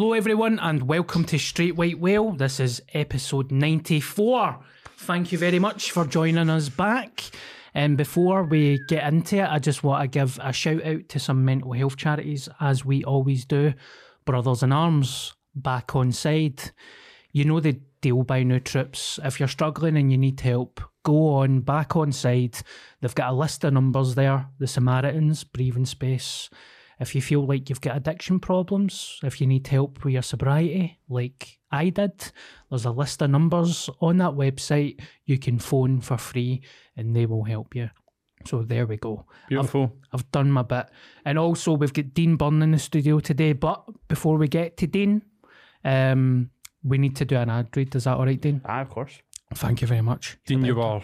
Hello, everyone, and welcome to Straight White Whale. This is episode 94. Thank you very much for joining us back. And before we get into it, I just want to give a shout out to some mental health charities, as we always do. Brothers in Arms, back on side. You know the deal by new trips. If you're struggling and you need help, go on back on side. They've got a list of numbers there the Samaritans, Breathing Space. If you feel like you've got addiction problems, if you need help with your sobriety, like I did, there's a list of numbers on that website you can phone for free and they will help you. So there we go. Beautiful. I've, I've done my bit. And also, we've got Dean Beirne in the studio today. But before we get to Dean, um, we need to do an ad read. Is that all right, Dean? Ah, of course. Thank you very much. Dean, you are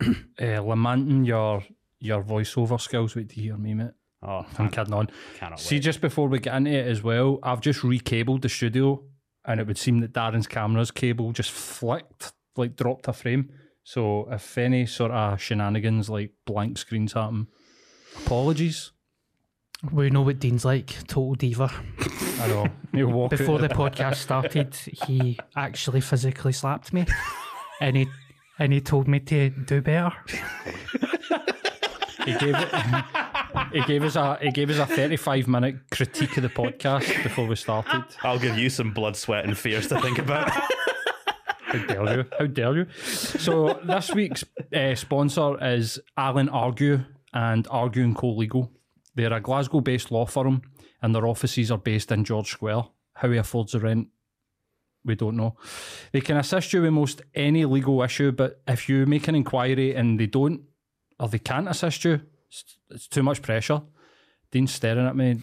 uh, lamenting your your voiceover skills. Wait to hear me, mate. Oh, I'm kidding on. cannot See, wait. just before we get into it as well, I've just recabled the studio, and it would seem that Darren's camera's cable just flicked, like dropped a frame. So if any sort of shenanigans like blank screens happen, apologies. We know what Dean's like, total diva. I know. He'll walk Before the the- podcast started, he actually physically slapped me, and he and he told me to do better. he gave it. He gave us a he gave us a thirty five minute critique of the podcast before we started. I'll give you some blood, sweat, and fears to think about. How dare you? How dare you? So this week's uh, sponsor is Alan Argue and Argue and Co Legal. They're a Glasgow-based law firm, and their offices are based in George Square. How he affords the rent, we don't know. They can assist you with most any legal issue, but if you make an inquiry and they don't or they can't assist you, it's, too much pressure. Dean's staring at me.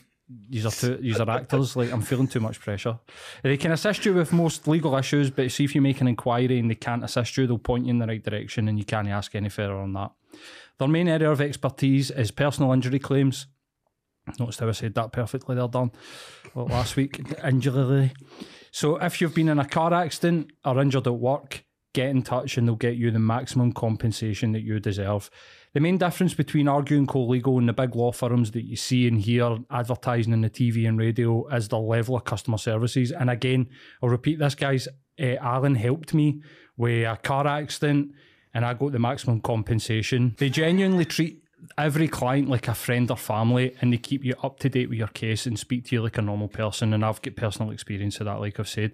These are two. These are actors. Like I'm feeling too much pressure. They can assist you with most legal issues, but see if you make an inquiry and they can't assist you, they'll point you in the right direction, and you can't ask any further on that. Their main area of expertise is personal injury claims. Noticed how I said that perfectly there, done. Well, last week, injury. So if you've been in a car accident or injured at work, get in touch and they'll get you the maximum compensation that you deserve. The main difference between arguing and Co Legal and the big law firms that you see and hear advertising in the TV and radio is the level of customer services. And again, I'll repeat this, guys. Uh, Alan helped me with a car accident and I got the maximum compensation. They genuinely treat every client like a friend or family and they keep you up to date with your case and speak to you like a normal person and I've got personal experience of that like I've said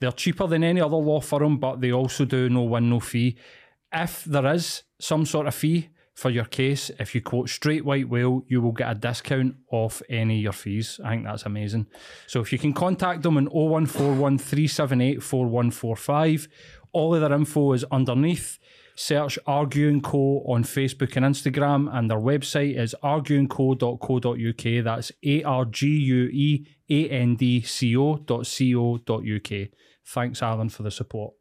they're cheaper than any other law firm but they also do no win no fee if there is some sort of fee for your case if you quote straight white whale you will get a discount off any of your fees I think that's amazing so if you can contact them on 0141 378 4145 all of their info is underneath search Argue and Co on Facebook and Instagram, and their website is argueandco.co.uk. That's A R G U E A N D C O dot C O dot UK. Thanks, Alan, for the support.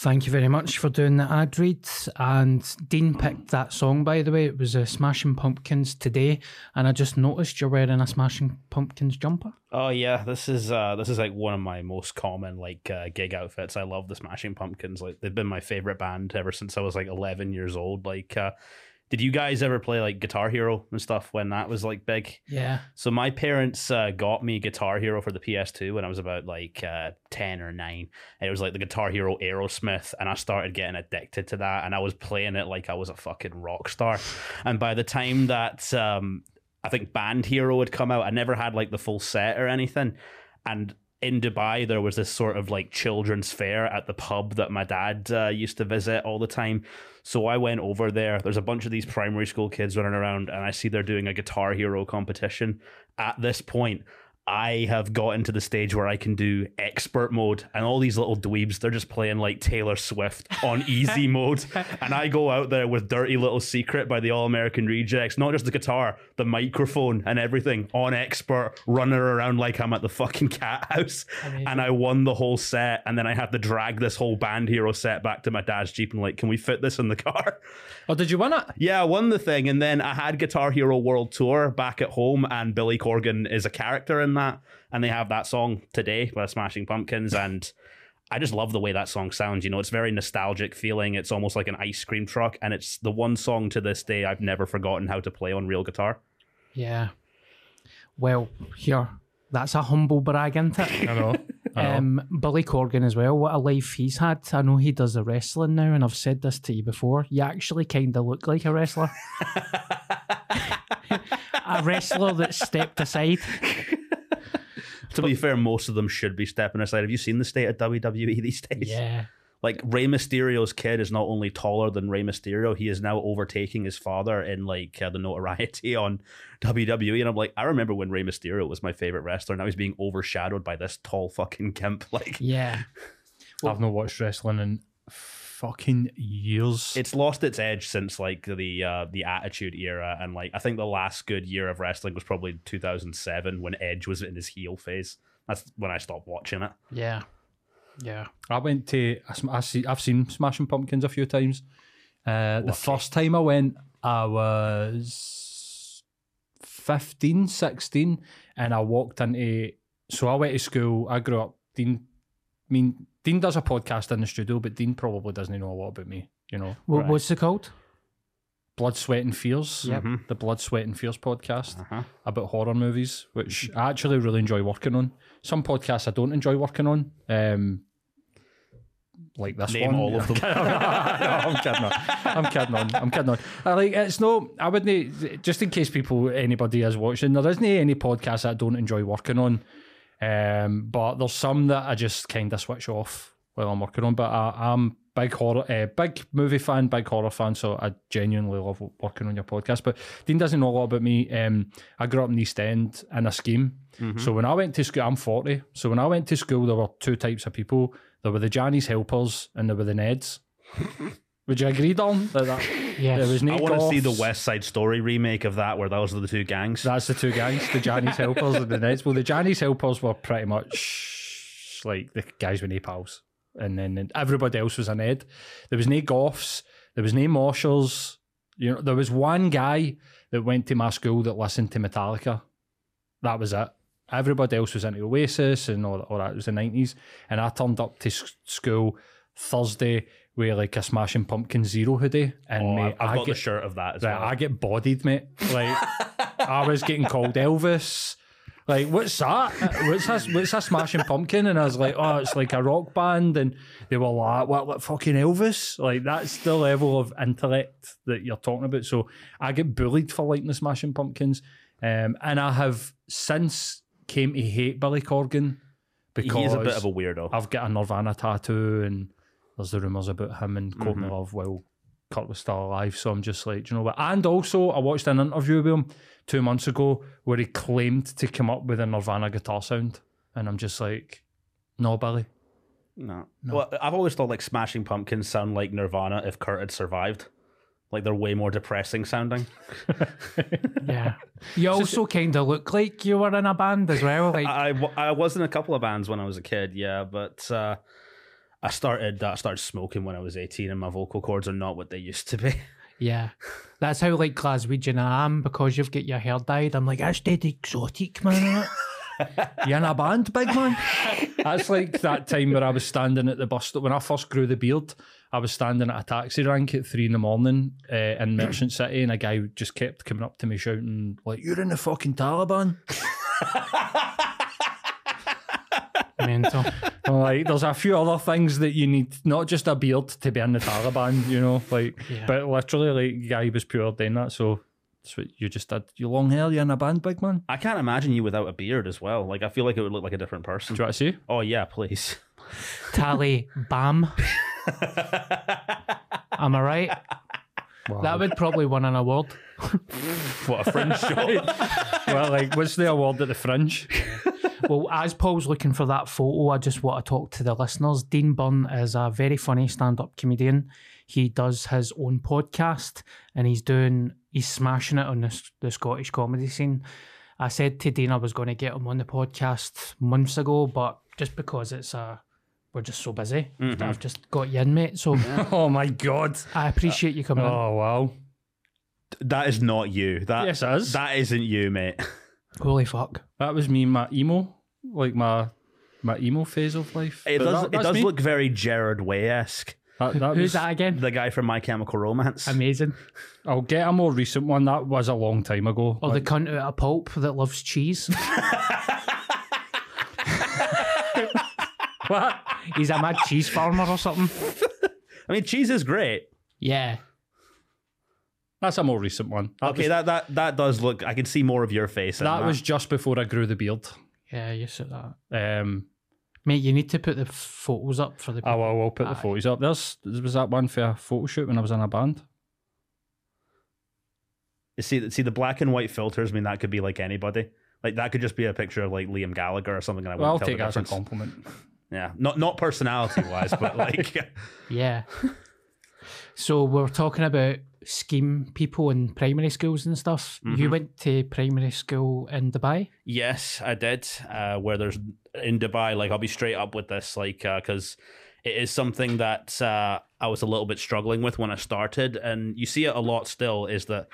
Thank you very much for doing the ad read. And Dean picked that song, by the way. It was uh, Smashing Pumpkins today, and I just noticed you're wearing a Smashing Pumpkins jumper. oh yeah, this is uh this is like one of my most common like uh, gig outfits. I love the Smashing Pumpkins. Like they've been my favorite band ever since I was like 11 years old. Like, uh, did you guys ever play like Guitar Hero and stuff when that was like big? Yeah. So my parents uh, got me Guitar Hero for the PS2 when I was about like uh, ten or nine. And it was like the Guitar Hero Aerosmith, and I started getting addicted to that. And I was playing it like I was a fucking rock star. And by the time that um, I think Band Hero had come out, I never had like the full set or anything. And in Dubai, there was this sort of like children's fair at the pub that my dad uh, used to visit all the time. So I went over there. There's a bunch of these primary school kids running around, and I see they're doing a Guitar Hero competition. At this point, I have gotten to the stage where I can do expert mode, and all these little dweebs, they're just playing like Taylor Swift on easy mode. And I go out there with Dirty Little Secret by the All American Rejects, not just the guitar, the microphone and everything on expert, running around like I'm at the fucking cat house. And I won the whole set, and then I had to drag this whole Band Hero set back to my dad's Jeep and like, can we fit this in the car? Oh, did you win it? Yeah, I won the thing, and then I had Guitar Hero World Tour back at home, and Billy Corgan is a character in that, and they have that song today by Smashing Pumpkins, and I just love the way that song sounds. You know, it's very nostalgic feeling. It's almost like an ice cream truck, and it's the one song to this day I've never forgotten how to play on real guitar. Yeah. Well, here, That's a humble brag, isn't it? I know. Um, Billy Corgan as well. What a life he's had. I know he does the wrestling now, and I've said this to you before. You actually kind of look like a wrestler. a wrestler that stepped aside. To be fair, most of them should be stepping aside. Have you seen the state of WWE these days? Yeah. Like Rey Mysterio's kid is not only taller than Rey Mysterio, he is now overtaking his father in like uh, the notoriety on WWE. And I'm like, I remember when Rey Mysterio was my favorite wrestler. Now he's being overshadowed by this tall fucking gimp. Like, Yeah. I've not watched wrestling in fucking years. it's lost its edge since like the uh, the Attitude Era, and like I think the last good year of wrestling was probably 2007 when Edge was in his heel phase. That's when I stopped watching it. Yeah. Yeah. I went to, I see I've seen Smashing Pumpkins a few times. Uh, the first time I went, I was 15, 16, and I walked into, so I went to school, I grew up, Dean, I mean, Dean does a podcast in the studio, but Dean probably doesn't know a lot about me, you know. What, What's it called? Blood, Sweat and Fears, Yep. the Blood, Sweat and Fears podcast Uh-huh. about horror movies, which I actually really enjoy working on. Some podcasts I don't enjoy working on, um, like this Name one. all of them. no, I'm kidding on. I'm kidding on. I'm kidding on. I like it's no. I wouldn't just in case people anybody is watching. There isn't any podcast that I don't enjoy working on, um, but there's some that I just kind of switch off while I'm working on. But I, I'm big horror, uh, big movie fan, big horror fan. So I genuinely love working on your podcast. But Dean doesn't know a lot about me. Um, I grew up in East End in a scheme. So when I went to school, I'm 40. So when I went to school, there were two types of people. There were the Johnny's helpers and there were the Neds. Would you agree, Dom? That, that, Yes. There was I want to see the West Side Story remake of that, where those are the two gangs. That's the two gangs, the Johnny's helpers and the Neds. Well, the Johnny's helpers were pretty much like the guys with no pals. And then and everybody else was a Ned. There was no Goffs. There was no Marshalls. You know, there was one guy that went to my school that listened to Metallica. That was it. Everybody else was into Oasis and all, all that. It was the 90s. And I turned up to school Thursday with like a Smashing Pumpkin Zero hoodie. And oh, mate, I've I got get, the shirt of that as Right, well. I get bodied, mate. Like I was getting called Elvis. Like, what's that? What's this? What's a smashing pumpkin? And I was like, oh, it's like a rock band. And they were like, what, what fucking Elvis? Like, that's the level of intellect that you're talking about. So I get bullied for liking the smashing pumpkins. Um, and I have since came to hate Billy Corgan because He's a bit of a weirdo. I've got a Nirvana tattoo, and there's the rumours about him and Courtney Love while Kurt was still alive. So I'm just like, do you know what? And also, I watched an interview with him two months ago where he claimed to come up with a Nirvana guitar sound, and I'm just like, no, Billy. No. Well, I've always thought like Smashing Pumpkins sound like Nirvana if Kurt had survived. Like they're way more depressing sounding. Yeah. You also kind of look like you were in a band as well. Like, I, I, I was in a couple of bands when I was a kid, yeah, but uh, I started uh, started smoking when I was 18 and my vocal cords are not what they used to be. yeah. That's how like Glaswegian I am because you've got your hair dyed. I'm like, that's dead exotic, man. isn't it?" You in a band, big man? That's like that time where I was standing at the bus stop when I first grew the beard. I was standing at a taxi rank at three in the morning uh, in Merchant City, and a guy just kept coming up to me shouting, like, You're in the fucking Taliban. Mental. I'm like, there's a few other things that you need, not just a beard to be in the Taliban, you know, like, Yeah. but literally, like, guy was pure doing that. So that's what you just did. You long hair, you're in a band, big man. I can't imagine you without a beard as well. Like I feel like it would look like a different person. Do you want to see? Oh yeah, please. Tally Bam. Am I right? That would probably win an award. What a fringe show. well, like, what's the award at the Fringe? Well, as Paul's looking for that photo, I just want to talk to the listeners. Dean Beirne is a very funny stand up comedian. He does his own podcast and he's doing, he's smashing it on the, the Scottish comedy scene. I said to Dean I was going to get him on the podcast months ago, but just because it's a, we're just so busy, mm-hmm. I've just got you in, mate. So oh my God. I appreciate you coming oh, in. Oh, wow. that is not you. That Yes, is. That isn't you, mate. Holy fuck. That was me, my emo, like my my emo phase of life. It But does, that- it does look very Gerard Way esque. That, that Who's was- that again? The guy from My Chemical Romance. Amazing. I'll get a more recent one. That was a long time ago. Or the cunt out of pulp that loves cheese. what? He's a mad cheese farmer or something. I mean, cheese is great. Yeah. That's a more recent one. That Okay, was, that, that that does look. I can see more of your face. in that was just before I grew the beard. Yeah, you said that. Um, Mate, you need to put the photos up for the Oh, I people. will, will put the photos up. There's there was that one for a photo shoot when I was in a band. You see, see the black and white filters. I mean, that could be like anybody. Like that could just be a picture of like Liam Gallagher or something. And I Well, I'll wouldn't tell take the that as a compliment. Yeah, not not personality wise, but like Yeah. so we're talking about scheme people in primary schools and stuff. Mm-hmm. You went to primary school in Dubai. Yes, I did. Uh, where there's in Dubai, like I'll be straight up with this, like because it is something that uh, I was a little bit struggling with when I started, and you see it a lot still. Is that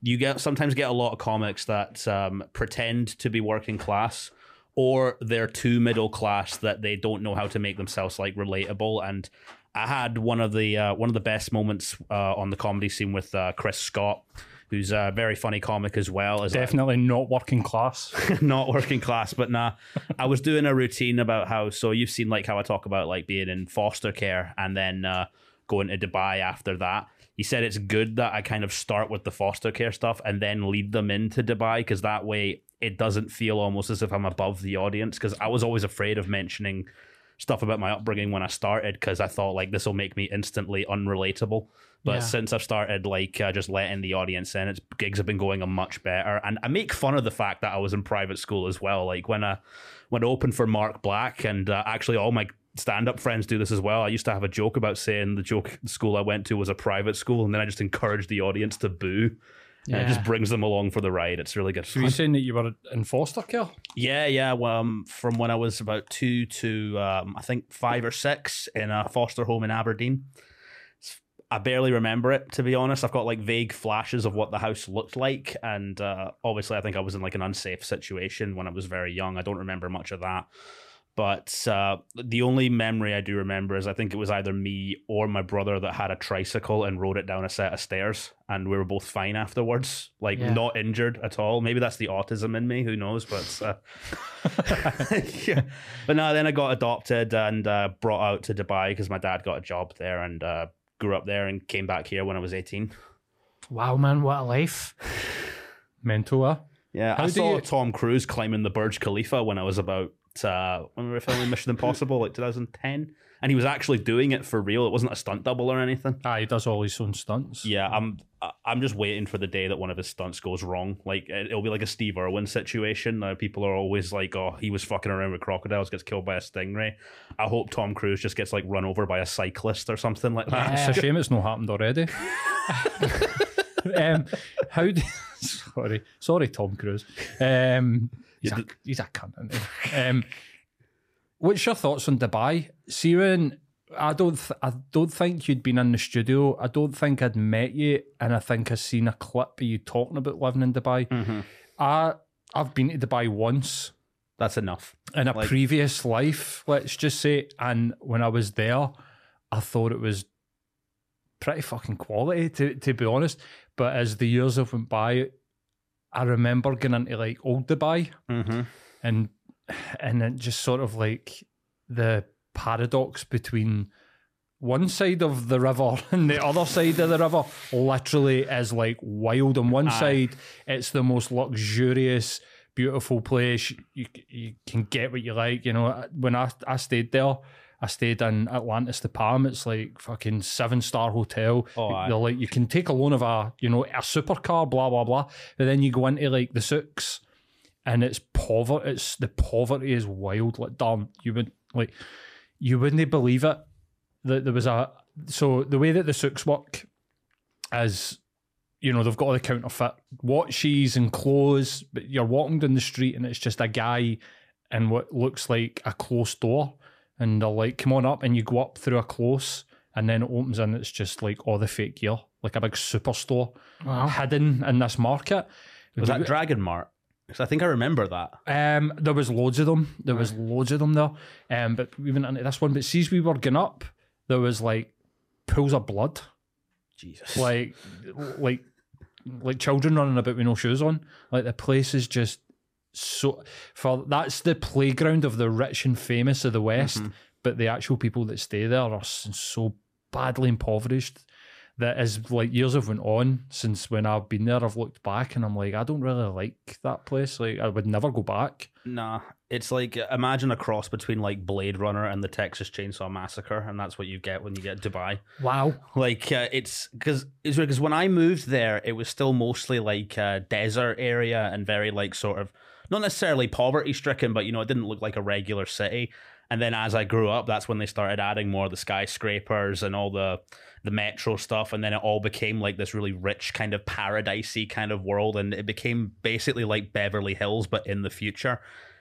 you get sometimes get a lot of comics that um, pretend to be working class, or they're too middle class that they don't know how to make themselves like relatable and. I had one of the uh, one of the best moments uh, on the comedy scene with uh, Chris Scott, who's a very funny comic as well. As Definitely not working class. not working class, but nah. I was doing a routine about how so you've seen like how I talk about like being in foster care and then uh, going to Dubai after that. He said it's good that I kind of start with the foster care stuff and then lead them into Dubai because that way it doesn't feel almost as if I'm above the audience because I was always afraid of mentioning stuff about my upbringing when I started because I thought like this will make me instantly unrelatable. But Yeah. since I've started like uh, just letting the audience in, its gigs have been going a much better. And I make fun of the fact that I was in private school as well. Like when I when I opened for Mark Black, and uh, actually all my stand up friends do this as well. I used to have a joke about saying the joke the school I went to was a private school, and then I just encouraged the audience to boo. And it just brings them along for the ride. It's really good. So you saying that you were in foster care? Yeah, yeah. Well, um, from when I was about two to um, I think five or six in a foster home in Aberdeen. I barely remember it to be honest. I've got like vague flashes of what the house looked like, and uh, obviously, I think I was in like an unsafe situation when I was very young. I don't remember much of that. But uh, the only memory I do remember is I think it was either me or my brother that had a tricycle and rode it down a set of stairs, and we were both fine afterwards, like Yeah. not injured at all. Maybe that's the autism in me, who knows? But uh, yeah. But no, then I got adopted and uh, brought out to Dubai because my dad got a job there and uh, grew up there and came back here when I was 18. Wow, man, what a life. Mental, uh? Yeah, I How do saw you- Tom Cruise climbing the Burj Khalifa when I was about uh, when we were filming Mission Impossible, like 2010, and he was actually doing it for real. It wasn't a stunt double or anything. Ah, he does all his own stunts. Yeah, I'm I'm just waiting for the day that one of his stunts goes wrong. Like it- it'll be like a Steve Irwin situation. Uh, people are always like, "Oh, he was fucking around with crocodiles, gets killed by a stingray." I hope Tom Cruise just gets like run over by a cyclist or something like that. It's a shame it's not happened already. um, how do, sorry, sorry, Tom Cruise. Um, he's, a, he's a cunt. isn't he? Um, what's your thoughts on Dubai, Siren? I don't, th- I don't think you'd been in the studio. I don't think I'd met you, and I think I've seen a clip of you talking about living in Dubai. Mm-hmm. I, I've been to Dubai once That's enough. in a Like- previous life, let's just say. And when I was there, I thought it was pretty fucking quality, to, to be honest. But as the years have went by, I remember going into like old Dubai Mm-hmm. and and it just sort of like the paradox between one side of the river and the other side of the river literally is like wild. On one Aye. side, it's the most luxurious, beautiful place. You you can get what you like. You know, when I I stayed there. I stayed in Atlantis the Palm. It's like fucking seven star hotel. Oh, aye. They're like you can take a loan of a you know a supercar, blah blah blah. But then you go into like the souks, and it's poverty. It's the poverty is wild. Like damn, you would like you wouldn't believe it that there was a so the way that the souks work is you know they've got all the counterfeit watches and clothes, but you're walking down the street and it's just a guy in what looks like a closed door, and they're like, "Come on up," and you go up through a close. And then it opens and it's just like all the fake gear, like a big superstore Wow. hidden in this market. Was that Dragon Mart? 'Cause I think I remember that. Um, there was loads of them. There was loads of them there. Um, but we went into this one. But see, as we were going up, there was like pools of blood, Jesus. like like like children running about with no shoes on. Like the place is just so for that's the playground of the rich and famous of the West. but the actual people that stay there are so badly impoverished that as like years have went on since when I've been there, I've looked back and I'm like, I don't really like that place. Like I would never go back. Nah, it's like imagine a cross between like Blade Runner and the Texas Chainsaw Massacre, and that's what you get when you get Dubai. Wow. Like uh, it's because it's because when I moved there, it was still mostly like a desert area and very like sort of not necessarily poverty stricken, but you know it didn't look like a regular city. And then as I grew up, that's when they started adding more of the skyscrapers and all the the metro stuff, and then it all became like this really rich kind of paradisey kind of world, and it became basically like Beverly Hills but in the future.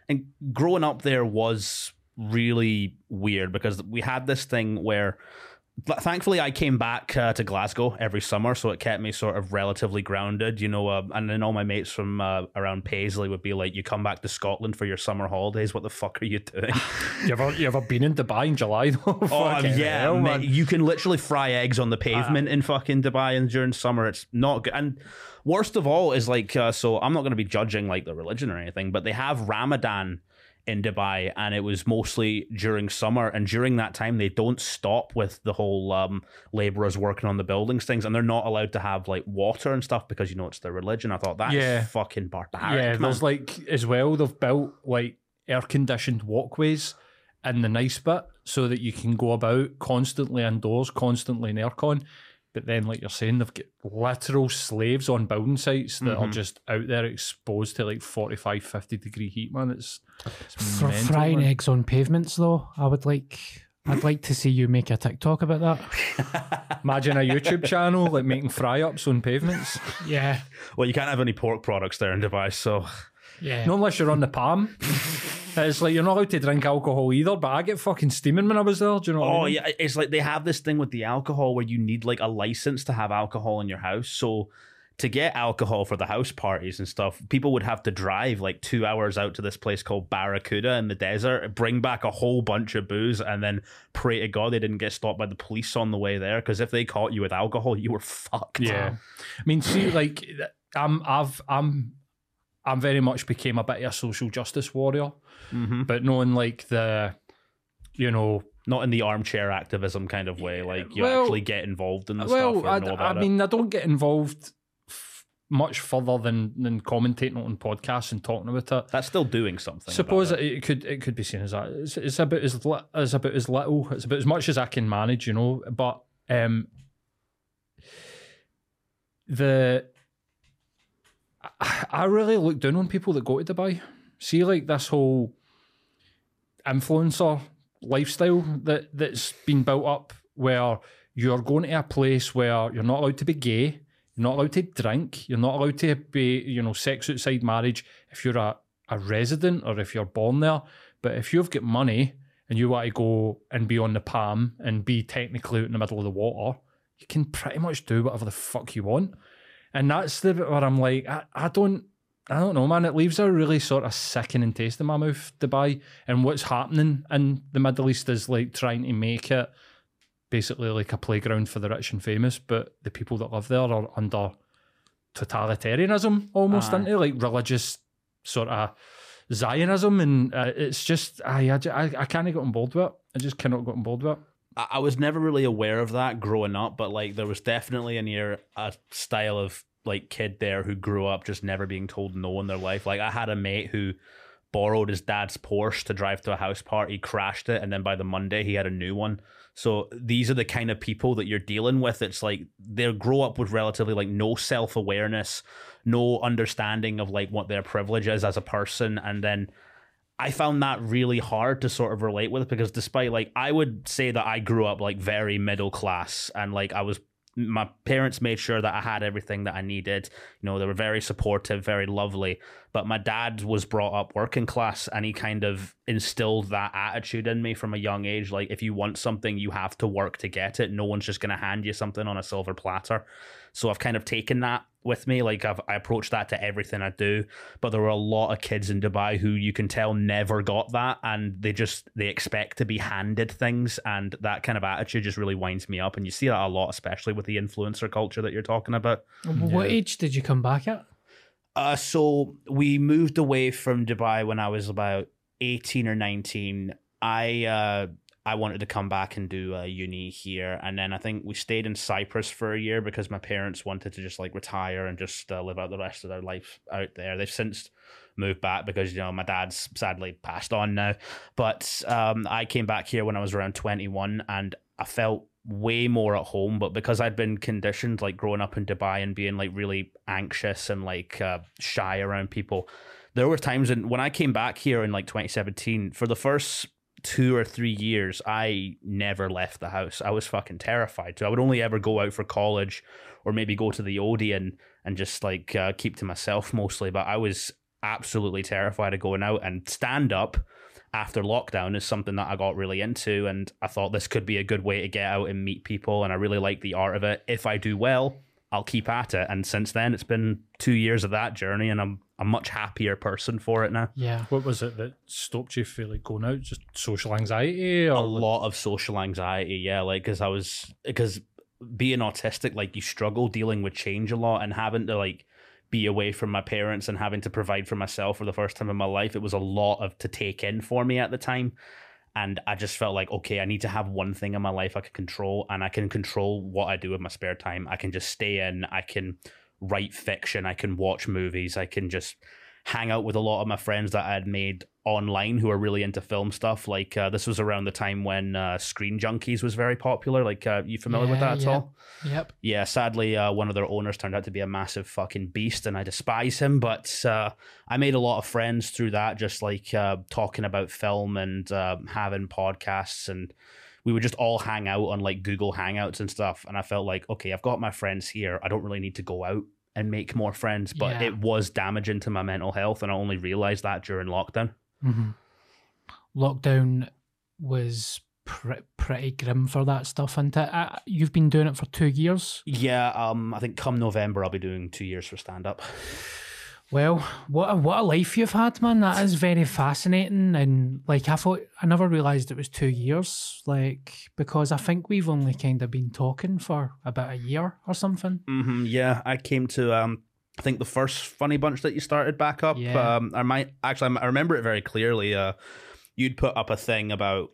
And growing up there was really weird because we had this thing where thankfully I came back uh, to Glasgow every summer, so it kept me sort of relatively grounded, you know. Uh, and then all my mates from uh, around Paisley would be like, "You come back to Scotland for your summer holidays? What the fuck are you doing?" You ever you ever been in Dubai in July though? oh yeah, hell, man. you can literally fry eggs on the pavement in fucking Dubai, and during summer it's not good. And worst of all is like, uh, so I'm not going to be judging like the religion or anything, but they have Ramadan in Dubai, and it was mostly during summer. And during that time, they don't stop with the whole um, laborers working on the buildings things, and they're not allowed to have like water and stuff because you know it's their religion. I thought that's Yeah. fucking barbaric. yeah, man. there's like as well. They've built like air conditioned walkways in the nice bit so that you can go about constantly indoors, constantly in aircon. But then, like you're saying, they've got literal slaves on building sites that Mm-hmm. are just out there exposed to like 45, 50 degree heat, man. It's, it's For mental, frying man. eggs on pavements, though, I would like. I'd like to see you make a TikTok about that. Imagine a YouTube channel like making fry ups on pavements. Yeah, well, you can't have any pork products there in Dubai, so yeah. Not unless you're on the palm. It's like you're not allowed to drink alcohol either, but I get fucking steaming when I was there. Do you know what oh, I Oh mean? yeah, it's like they have this thing with the alcohol where you need like a license to have alcohol in your house. So to get alcohol for the house parties and stuff, people would have to drive like two hours out to this place called Barracuda in the desert, bring back a whole bunch of booze, and then pray to God they didn't get stopped by the police on the way there. Because if they caught you with alcohol, you were fucked. Yeah. I mean, see, like I'm, I've, I'm, I'm very much became a bit of a social justice warrior, hmm but knowing like the, you know, Not in the armchair activism kind of way. Like you Well- actually get involved in the well, stuff or I, I mean, I don't get involved f- much further than than commentating on podcasts and talking about it. That's still doing something. Suppose it. it could it could be seen as that. It's, it's about as li- as about as little. It's about as much as I can manage, you know. But um, the I, really look down on people that go to Dubai. See, like this whole influencer lifestyle that that's been built up, where you're going to a place where you're not allowed to be gay, you're not allowed to drink, you're not allowed to be, you know, sex outside marriage if you're a, a resident or if you're born there. But if you've got money and you want to go and be on the palm and be technically out in the middle of the water, you can pretty much do whatever the fuck you want. And that's the bit where I'm like, I, I don't I don't know, man. It leaves a really sort of sickening taste in my mouth, Dubai. And what's happening in the Middle East is like trying to make it basically like a playground for the rich and famous, but the people that live there are under totalitarianism almost, Aye. into like religious sort of Zionism. And uh, it's just, I, I, I can't get on board with it. I just cannot get on board with it. I was never really aware of that growing up, but like there was definitely an year a style of like kid there who grew up just never being told no in their life. Like I had a mate who borrowed his dad's Porsche to drive to a house party, crashed it, and then by the Monday he had a new one. So these are the kind of people that you're dealing with. It's like they grow up with relatively like no self awareness, no understanding of like what their privilege is as a person, and then I found that really hard to sort of relate with because despite like I would say that I grew up like very middle class and like I was my parents made sure that I had everything that I needed. You know, they were very supportive, very lovely. But my dad was brought up working class and he kind of instilled that attitude in me from a young age. Like, if you want something, you have to work to get it. No one's just going to hand you something on a silver platter. So I've kind of taken that with me. Like, I've, I approach that to everything I do. But there were a lot of kids in Dubai who you can tell never got that. And they just, they expect to be handed things. And that kind of attitude just really winds me up. And you see that a lot, especially with the influencer culture that you're talking about. What age did you come back at? Uh, so we moved away from Dubai when I was about 18 or 19. I uh, I wanted to come back and do a uni here, and then I think we stayed in Cyprus for a year because my parents wanted to just like retire and just uh, live out the rest of their life out there. They've since moved back because you know my dad's sadly passed on now, but um, I came back here when I was around twenty one, and I felt way more at home. But because i'd been conditioned like growing up in dubai and being like really anxious and like uh, shy around people there were times in, when i came back here in like 2017 for the first two or three years i never left the house i was fucking terrified so i would only ever go out for college or maybe go to the odeon and just like uh, keep to myself mostly but i was absolutely terrified of going out and stand up after lockdown is something that I got really into, and I thought this could be a good way to get out and meet people, and I really like the art of it. If I do well, I'll keep at it. And since then, it's been two years of that journey, and I'm a much happier person for it now. Yeah. What was it that stopped you from like going out? Just social anxiety, or a lot of social anxiety. Yeah, like because I was because being autistic, like you struggle dealing with change a lot and having to like be away from my parents and having to provide for myself for the first time in my life. It was a lot of to take in for me at the time. And I just felt like, okay, I need to have one thing in my life I can control, and I can control what I do with my spare time. I can just stay in, I can write fiction, I can watch movies, I can just hang out with a lot of my friends that I had made online who are really into film stuff. Like uh, this was around the time when uh, Screen Junkies was very popular. Like, uh, you familiar with that at yeah. all? Yep. yeah, sadly, uh, one of their owners turned out to be a massive fucking beast, and I despise him. But uh, I made a lot of friends through that, just like uh, talking about film and having podcasts, and we would just all hang out on like Google Hangouts and stuff. And I felt like, okay, I've got my friends here. I don't really need to go out and make more friends, but Yeah. it was damaging to my mental health, and I only realized that during lockdown. hmm Lockdown was pre- pretty grim for that stuff, and uh, you've been doing it for two years. Yeah, um, I think come November I'll be doing two years for stand up. Well, what a, what a life you've had, man. That is very fascinating, and like I thought, I never realised it was two years. Like because I think we've only kind of been talking for about a year or something. hmm yeah, I came to um, I think the first funny bunch that you started back up. Yeah. Um, I might actually I remember it very clearly. Uh, you'd put up a thing about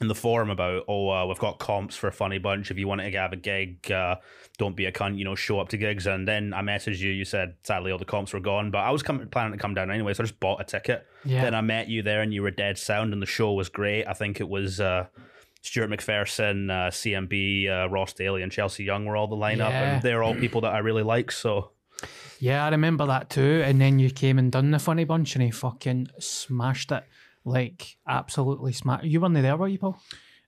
in the forum about oh uh, we've got comps for a funny bunch. If you want to have a gig, uh, don't be a cunt. You know, show up to gigs. And then I messaged you. You said sadly all the comps were gone, but I was coming planning to come down anyway, so I just bought a ticket. Yeah. Then I met you there, and you were dead sound, and the show was great. I think it was. Uh, Stuart McPherson, uh, CMB, uh, Ross Daly, and Chelsea Young were all the lineup, Yeah. and they're all people that I really like. So Yeah, I remember that too. And then you came and done the funny bunch, and he fucking smashed it. Like absolutely smashed. You weren't there, were you, Paul?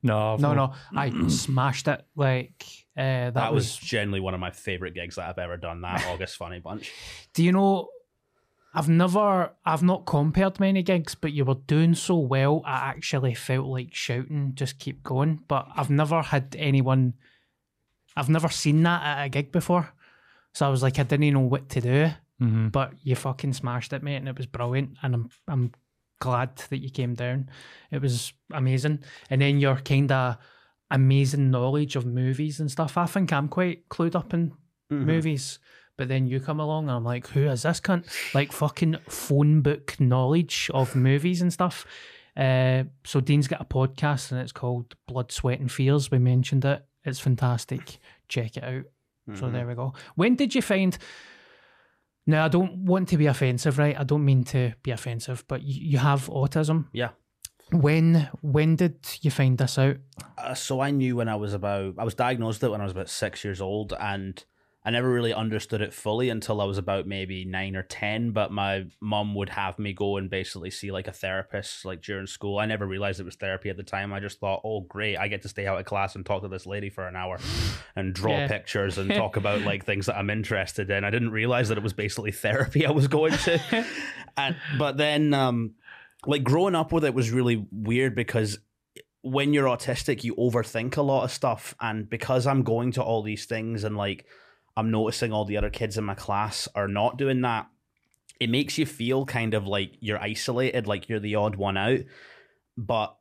no, I've No, not- no, I smashed it. Like uh, that, that, was, was. generally one of my favorite gigs that I've ever done. That August Funny Bunch. Do you know? I've never, I've not compared many gigs, but you were doing so well. I actually felt like shouting, "Just keep going!" But I've never had anyone. I've never seen that at a gig before, so I was like, I didn't know what to do. Mhm. But you fucking smashed it, mate, and it was brilliant. And I'm, I'm glad that you came down. It was amazing. And then your kind of amazing knowledge of movies and stuff. I think I'm quite clued up in movies. But then you come along and I'm like, who is this cunt? Like fucking phone book knowledge of movies and stuff. Uh, so Dean's got a podcast and it's called Blood, Sweat and Fears. We mentioned it. It's fantastic. Check it out. So there we go. When did you find? Now I don't want to be offensive, right? I don't mean to be offensive, but you, you have autism. Yeah. When when did you find this out? Uh, so I knew when I was about, I was diagnosed with it when I was about six years old, and I never really understood it fully until I was about maybe nine or ten. But my mom would have me go and basically see like a therapist like during school. I never realized it was therapy at the time. I just thought, oh great, I get to stay out of class and talk to this lady for an hour and draw Yeah. pictures and talk about like things that I'm interested in. I didn't realize that it was basically therapy I was going to. and but then um like growing up with it was really weird because when you're autistic, you overthink a lot of stuff. And because I'm going to all these things and like I'm noticing all the other kids in my class are not doing that, it makes you feel kind of like you're isolated, like you're the odd one out. But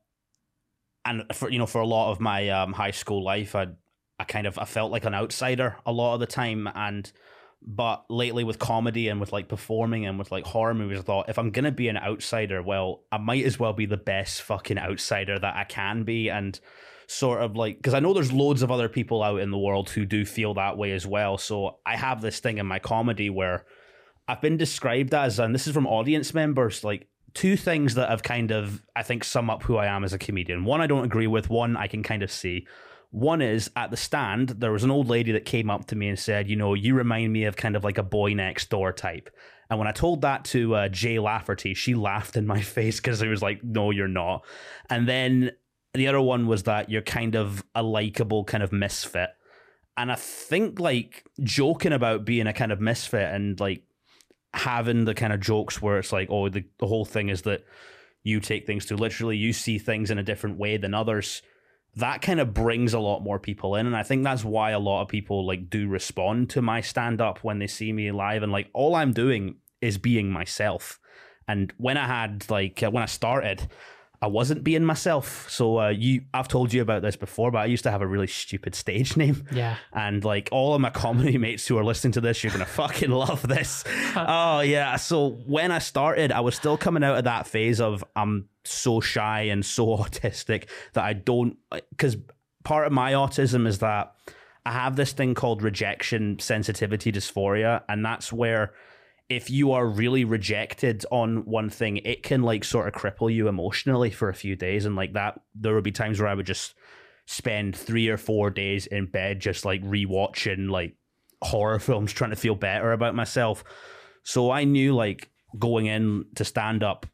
and for you know, for a lot of my um, high school life, I I kind of I felt like an outsider a lot of the time, and but lately with comedy and with like performing and with like horror movies, I thought if I'm gonna be an outsider, well, I might as well be the best fucking outsider that I can be, and sort of like because I know there's loads of other people out in the world who do feel that way as well. So I have this thing in my comedy where I've been described as, and this is from audience members, like two things that have kind of I think sum up who I am as a comedian. One I don't agree with. One I can kind of see. One is at the stand, there was an old lady that came up to me and said, You know, you remind me of kind of like a boy next door type. And when I told that to uh, Jay Lafferty, she laughed in my face because it was like, No, you're not. And then the other one was that you're kind of a likable kind of misfit. And I think like joking about being a kind of misfit and like having the kind of jokes where it's like, oh, the, the whole thing is that you take things too literally, you see things in a different way than others that kind of brings a lot more people in and i think that's why a lot of people like do respond to my stand up when they see me live and like all i'm doing is being myself and when i had like when i started I wasn't being myself. So uh, you, I've told you about this before, but I used to have a really stupid stage name. Yeah. And like all of my comedy mates who are listening to this, you're gonna fucking love this. oh yeah. So when I started, I was still coming out of that phase of I'm so shy and so autistic that I don't because part of my autism is that I have this thing called rejection sensitivity dysphoria, and that's where if you are really rejected on one thing, it can like sort of cripple you emotionally for a few days. And like that, there would be times where I would just spend three or four days in bed just like rewatching like horror films, trying to feel better about myself. So I knew like going in to stand up,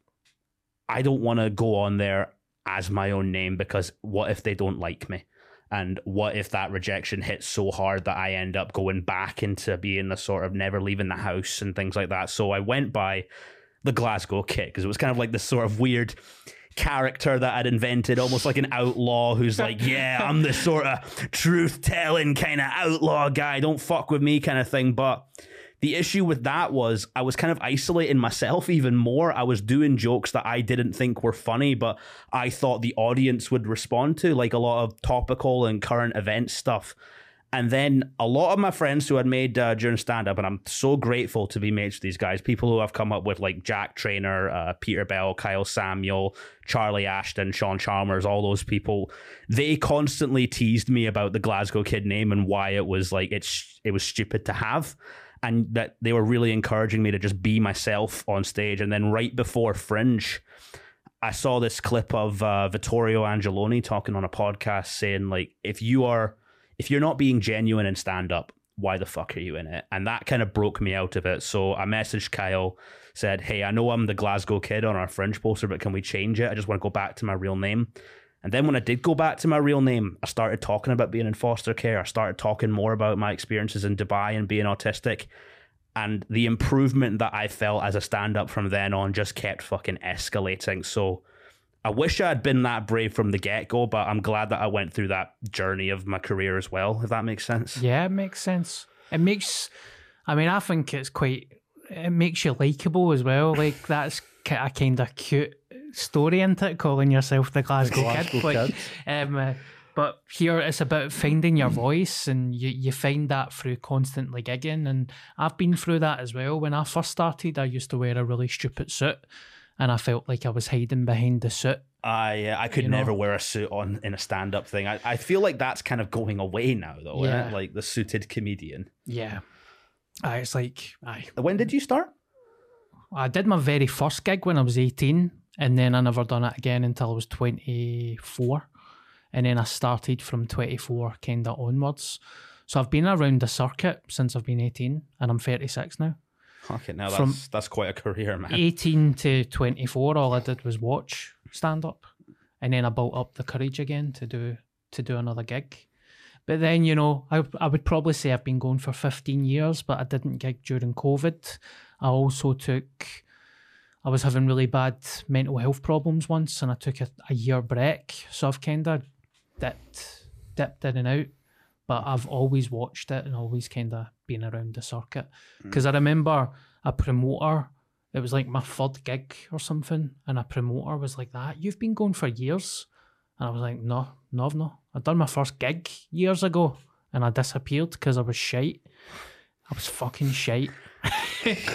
I don't want to go on there as my own name because what if they don't like me? And what if that rejection hits so hard that I end up going back into being the sort of never leaving the house and things like that? So I went by the Glasgow Kid because it was kind of like this sort of weird character that I'd invented, almost like an outlaw who's like, yeah, I'm the sort of truth telling kind of outlaw guy. Don't fuck with me kind of thing. But the issue with that was I was kind of isolating myself even more. I was doing jokes that I didn't think were funny, but I thought the audience would respond to, like a lot of topical and current event stuff. And then a lot of my friends who had made uh, during stand up, and I'm so grateful to be mates with these guys, people who have come up with like Jack Trainer, uh, Peter Bell, Kyle Samuel, Charlie Ashton, Sean Chalmers, all those people, they constantly teased me about the Glasgow Kid name and why it was like it's it was stupid to have and that they were really encouraging me to just be myself on stage. And then right before Fringe, I saw this clip of uh, Vittorio Angeloni talking on a podcast saying like, if you are, if you're not being genuine in stand up, why the fuck are you in it? And that kind of broke me out of it. So I messaged Kyle, said, hey, I know I'm the Glasgow kid on our Fringe poster, but can we change it? I just want to go back to my real name. And then when I did go back to my real name, I started talking about being in foster care. I started talking more about my experiences in Dubai and being autistic. And the improvement that I felt as a stand up from then on just kept fucking escalating. So I wish I had been that brave from the get go, but I'm glad that I went through that journey of my career as well, if that makes sense. Yeah, it makes sense. It makes, I mean, I think it's quite, it makes you likable as well. Like, that's a kind of cute story into it, calling yourself the Glasgow, Glasgow Kid. Like, um, uh, but here it's about finding your voice, and you, you find that through constantly gigging. And I've been through that as well. When I first started, I used to wear a really stupid suit, and I felt like I was hiding behind the suit. I uh, I could you never know? wear a suit on in a stand up thing. I, I feel like that's kind of going away now, though. Yeah. Like the suited comedian. Yeah. Uh, it's like, aye. When did you start? I did my very first gig when I was 18 and then I never done it again until I was 24. And then I started from 24 kind of onwards. So I've been around the circuit since I've been 18 and I'm 36 now. Okay, now from that's, that's quite a career, man. 18 to 24, all I did was watch stand up. And then I built up the courage again to do to do another gig. But then, you know, I, I would probably say I've been going for 15 years, but I didn't gig during COVID. I also took I was having really bad mental health problems once, and I took a, a year break. So I've kind of dipped, dipped in and out, but I've always watched it and always kind of been around the circuit. Because mm. I remember a promoter, it was like my third gig or something, and a promoter was like that. You've been going for years, and I was like, no, no, no. I'd done my first gig years ago, and I disappeared because I was shite. I was fucking shite.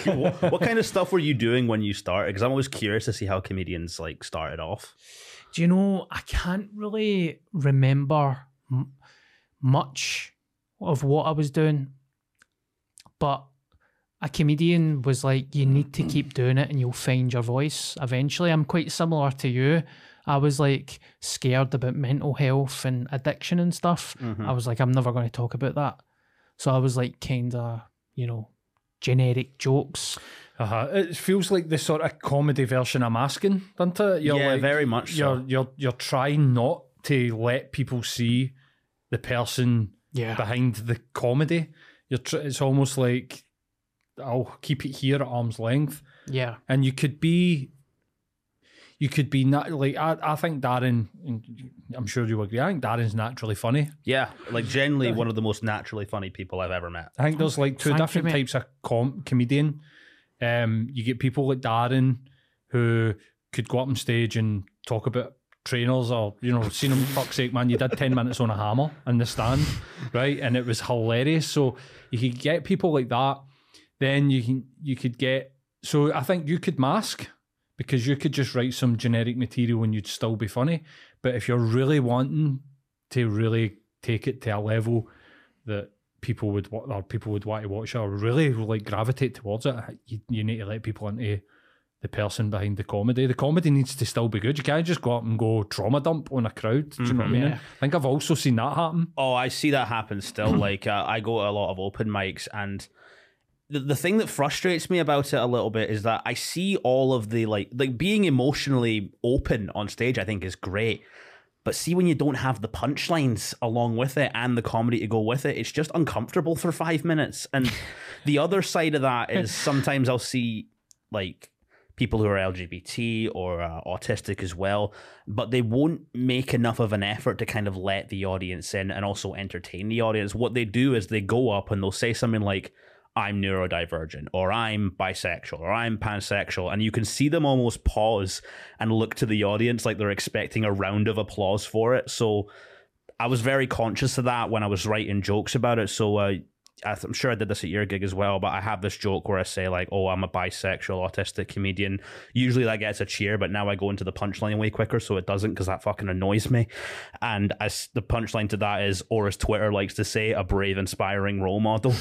What, what kind of stuff were you doing when you started? Because I'm always curious to see how comedians like started off. Do you know? I can't really remember m- much of what I was doing, but a comedian was like, "You need to keep doing it, and you'll find your voice eventually." I'm quite similar to you. I was like scared about mental health and addiction and stuff. Mm-hmm. I was like, I'm never going to talk about that. So I was like, kind of, you know, generic jokes. Uh-huh. It feels like the sort of comedy version of masking, doesn't it? You're yeah, like, very much You're you're you're trying not to let people see the person Yeah. behind the comedy. You're tr- it's almost like I'll keep it here at arm's length, Yeah. and you could be. You could be not like I. I think Darren. I'm sure you agree. I think Darren's naturally funny. Yeah, like generally one of the most naturally funny people I've ever met. I think there's like two Thank different mate. types of com- comedian. Um, you get people like Darren who could go up on stage and talk about trainers or you know, seen him fuck's sake, man, you did ten minutes on a hammer in the stand, right? And it was hilarious. So you could get people like that. Then you can you could get so I think you could mask because you could just write some generic material and you'd still be funny. But if you're really wanting to really take it to a level that people would wa- or people would want to watch or really like gravitate towards it, you, you need to let people into the person behind the comedy. The comedy needs to still be good. You can't just go up and go trauma dump on a crowd. Do you know what I mean? Yeah. I think I've also seen that happen. Oh, I see that happen still. like uh, I go to a lot of open mics, and the the thing that frustrates me about it a little bit is that I see all of the like like being emotionally open on stage. I think is great. But see, when you don't have the punchlines along with it and the comedy to go with it, it's just uncomfortable for five minutes. And the other side of that is sometimes I'll see like people who are LGBT or uh, autistic as well, but they won't make enough of an effort to kind of let the audience in and also entertain the audience. What they do is they go up and they'll say something like, I'm neurodivergent, or I'm bisexual, or I'm pansexual, and you can see them almost pause and look to the audience like they're expecting a round of applause for it. So I was very conscious of that when I was writing jokes about it. So uh, I'm sure I did this at your gig as well, but I have this joke where I say like, "Oh, I'm a bisexual autistic comedian." Usually that gets a cheer, but now I go into the punchline way quicker, so it doesn't because that fucking annoys me. And as the punchline to that is, or as Twitter likes to say, a brave, inspiring role model.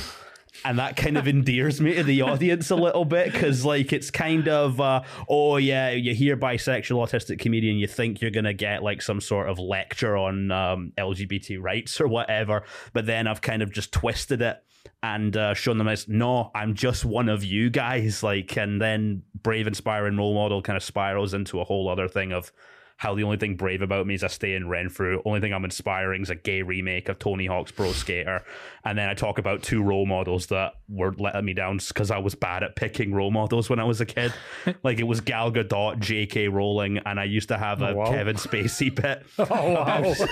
And that kind of endears me to the audience a little bit because, like, it's kind of, uh, oh, yeah, you hear bisexual autistic comedian, you think you're going to get like some sort of lecture on um, LGBT rights or whatever. But then I've kind of just twisted it and uh, shown them as, no, I'm just one of you guys. Like, and then brave, inspiring role model kind of spirals into a whole other thing of, how the only thing brave about me is I stay in Renfrew. Only thing I'm inspiring is a gay remake of Tony Hawk's Pro Skater. And then I talk about two role models that were letting me down because I was bad at picking role models when I was a kid. like it was Gal Gadot, J.K. Rowling, and I used to have a wow. Kevin Spacey bit. Oh wow!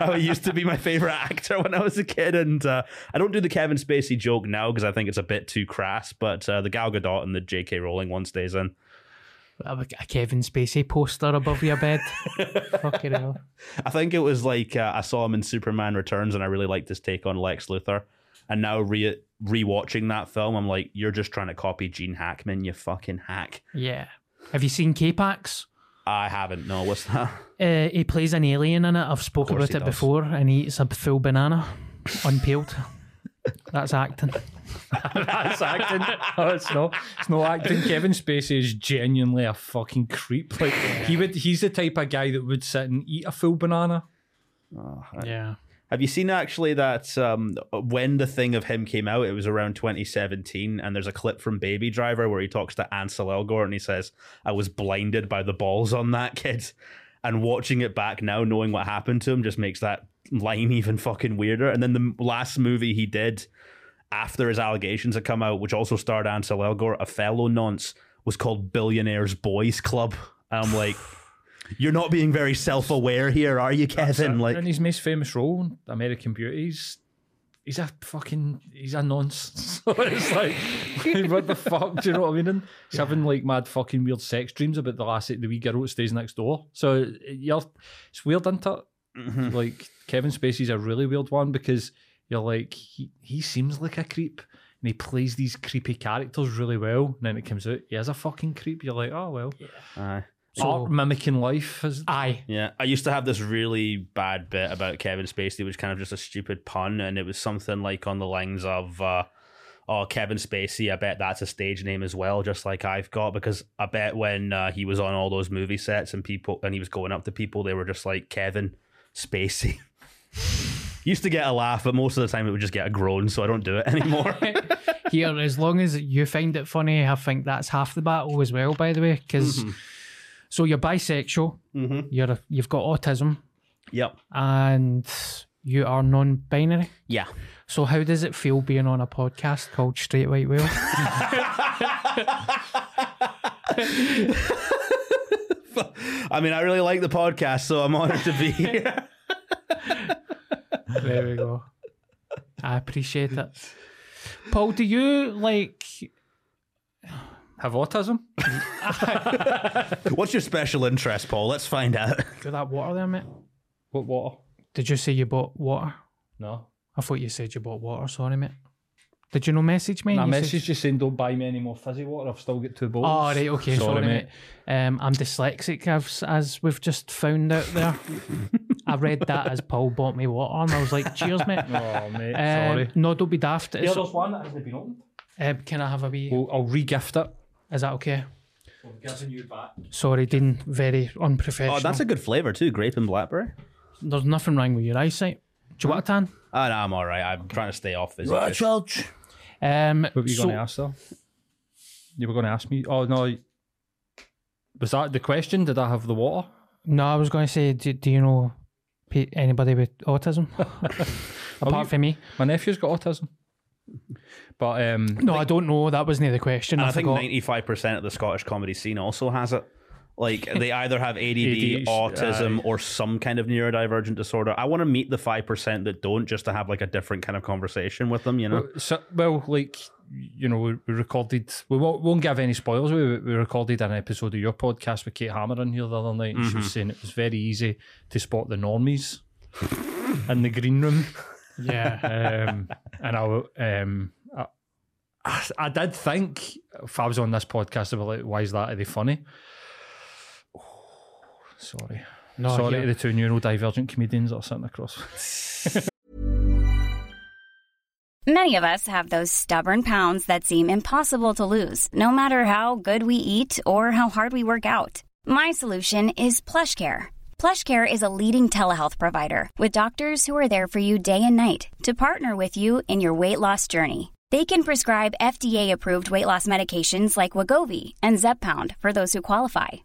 I used to be my favorite actor when I was a kid, and uh, I don't do the Kevin Spacey joke now because I think it's a bit too crass. But uh, the Gal Gadot and the J.K. Rowling one stays in. A Kevin Spacey poster above your bed. Fucking hell. I think it was like uh, I saw him in Superman Returns, and I really liked his take on Lex Luthor. And now re rewatching that film, I'm like, you're just trying to copy Gene Hackman, you fucking hack. Yeah. Have you seen K-Pax? I haven't. No, what's that? Uh, he plays an alien in it. I've spoken about it does. before, and he eats a full banana, unpeeled. That's acting. That's acting. Oh, it's not. It's no acting. Kevin Spacey is genuinely a fucking creep. Like he would. He's the type of guy that would sit and eat a full banana. Yeah. Have you seen actually that um, when the thing of him came out, it was around 2017, and there's a clip from Baby Driver where he talks to Ansel Elgort and he says, I was blinded by the balls on that kid. And watching it back now, knowing what happened to him, just makes that line even fucking weirder. And then the last movie he did after his allegations had come out, which also starred Ansel Elgort, a fellow nonce, was called Billionaires Boys Club. And I'm like, you're not being very self aware here, are you, Kevin? Like, and his most famous role, in American Beauty, he's, he's a fucking he's a nonce. So it's like, what the fuck? Do you know what I mean? And he's having like mad fucking weird sex dreams about the last the wee girl that stays next door. So you're it's weird, isn't it? Mm-hmm. Like Kevin Spacey's a really weird one because you're like he he seems like a creep. and he plays these creepy characters really well. And then it comes out, he is a fucking creep. You're like, oh well. Aye. Art mimicking life is Aye. Yeah, I used to have this really bad bit about Kevin Spacey, which kind of just a stupid pun, and it was something like on the lines of, uh, "Oh, Kevin Spacey, I bet that's a stage name as well, just like I've got." Because I bet when uh, he was on all those movie sets and people, and he was going up to people, they were just like Kevin Spacey. used to get a laugh, but most of the time it would just get a groan, so I don't do it anymore. Here, as long as you find it funny, I think that's half the battle as well. By the way, because Mm-hmm. so you're bisexual, you're you've got autism, yep. and you are non-binary. Yeah. So how does it feel being on a podcast called Straight White Whale? I mean, I really like the podcast, so I'm honored to be here. there we go. I appreciate it. Paul, do you like? have autism. What's your special interest, Paul? Let's find out. Do that water there, mate? What water? Did you say you bought water? No. I thought you said you bought water. Sorry, mate. Did you know message me? I You said- message just saying don't buy me any more fizzy water. I've still got two bottles. Oh, right, okay, sorry, mate. Um, I'm dyslexic, as, as we've just found out there. I read that as Paul bought me water, and I was like, cheers, mate. Oh, mate, Um, sorry. No, don't be daft. It's, there's one that hasn't been opened. um, can I have a wee? Well, I'll re-gift it. Is that okay? I'm giving you back. Sorry, Dean. Very unprofessional. Oh, that's a good flavor too, grape and blackberry. There's nothing wrong with your eyesight. Do you want a tan? Oh, no, I'm all right. I'm trying to stay off this. Um, What were you so- going to ask though? You were going to ask me. Oh no. Was that the question? Did I have the water? No, I was going to say, do, do you know anybody with autism apart you- from me? My nephew's got autism. But um, No, I don't know. That wasn't the question. And I, I think 95% of the Scottish comedy scene also has it. Like they either have ADD, ADHD, autism, aye. or some kind of neurodivergent disorder. I want to meet the 5% that don't just to have like a different kind of conversation with them, you know? so, well, like you know, we, we recorded. We won't, won't give any spoilers. We, we recorded an episode of your podcast with Kate Hammer in here the other night, and she was saying it was very easy to spot the normies in the green room. Yeah. um, and I, um, I, I, I did think if I was on this podcast, I'd be like, "Why is that? Are they funny?" Sorry, No, sorry to the two neurodivergent comedians that are sitting across. Many of us have those stubborn pounds that seem impossible to lose, no matter how good we eat or how hard we work out. My solution is plush PlushCare. PlushCare is a leading telehealth provider with doctors who are there for you day and night to partner with you in your weight loss journey. They can prescribe FDA-approved weight loss medications like Wegovy and Zepbound for those who qualify.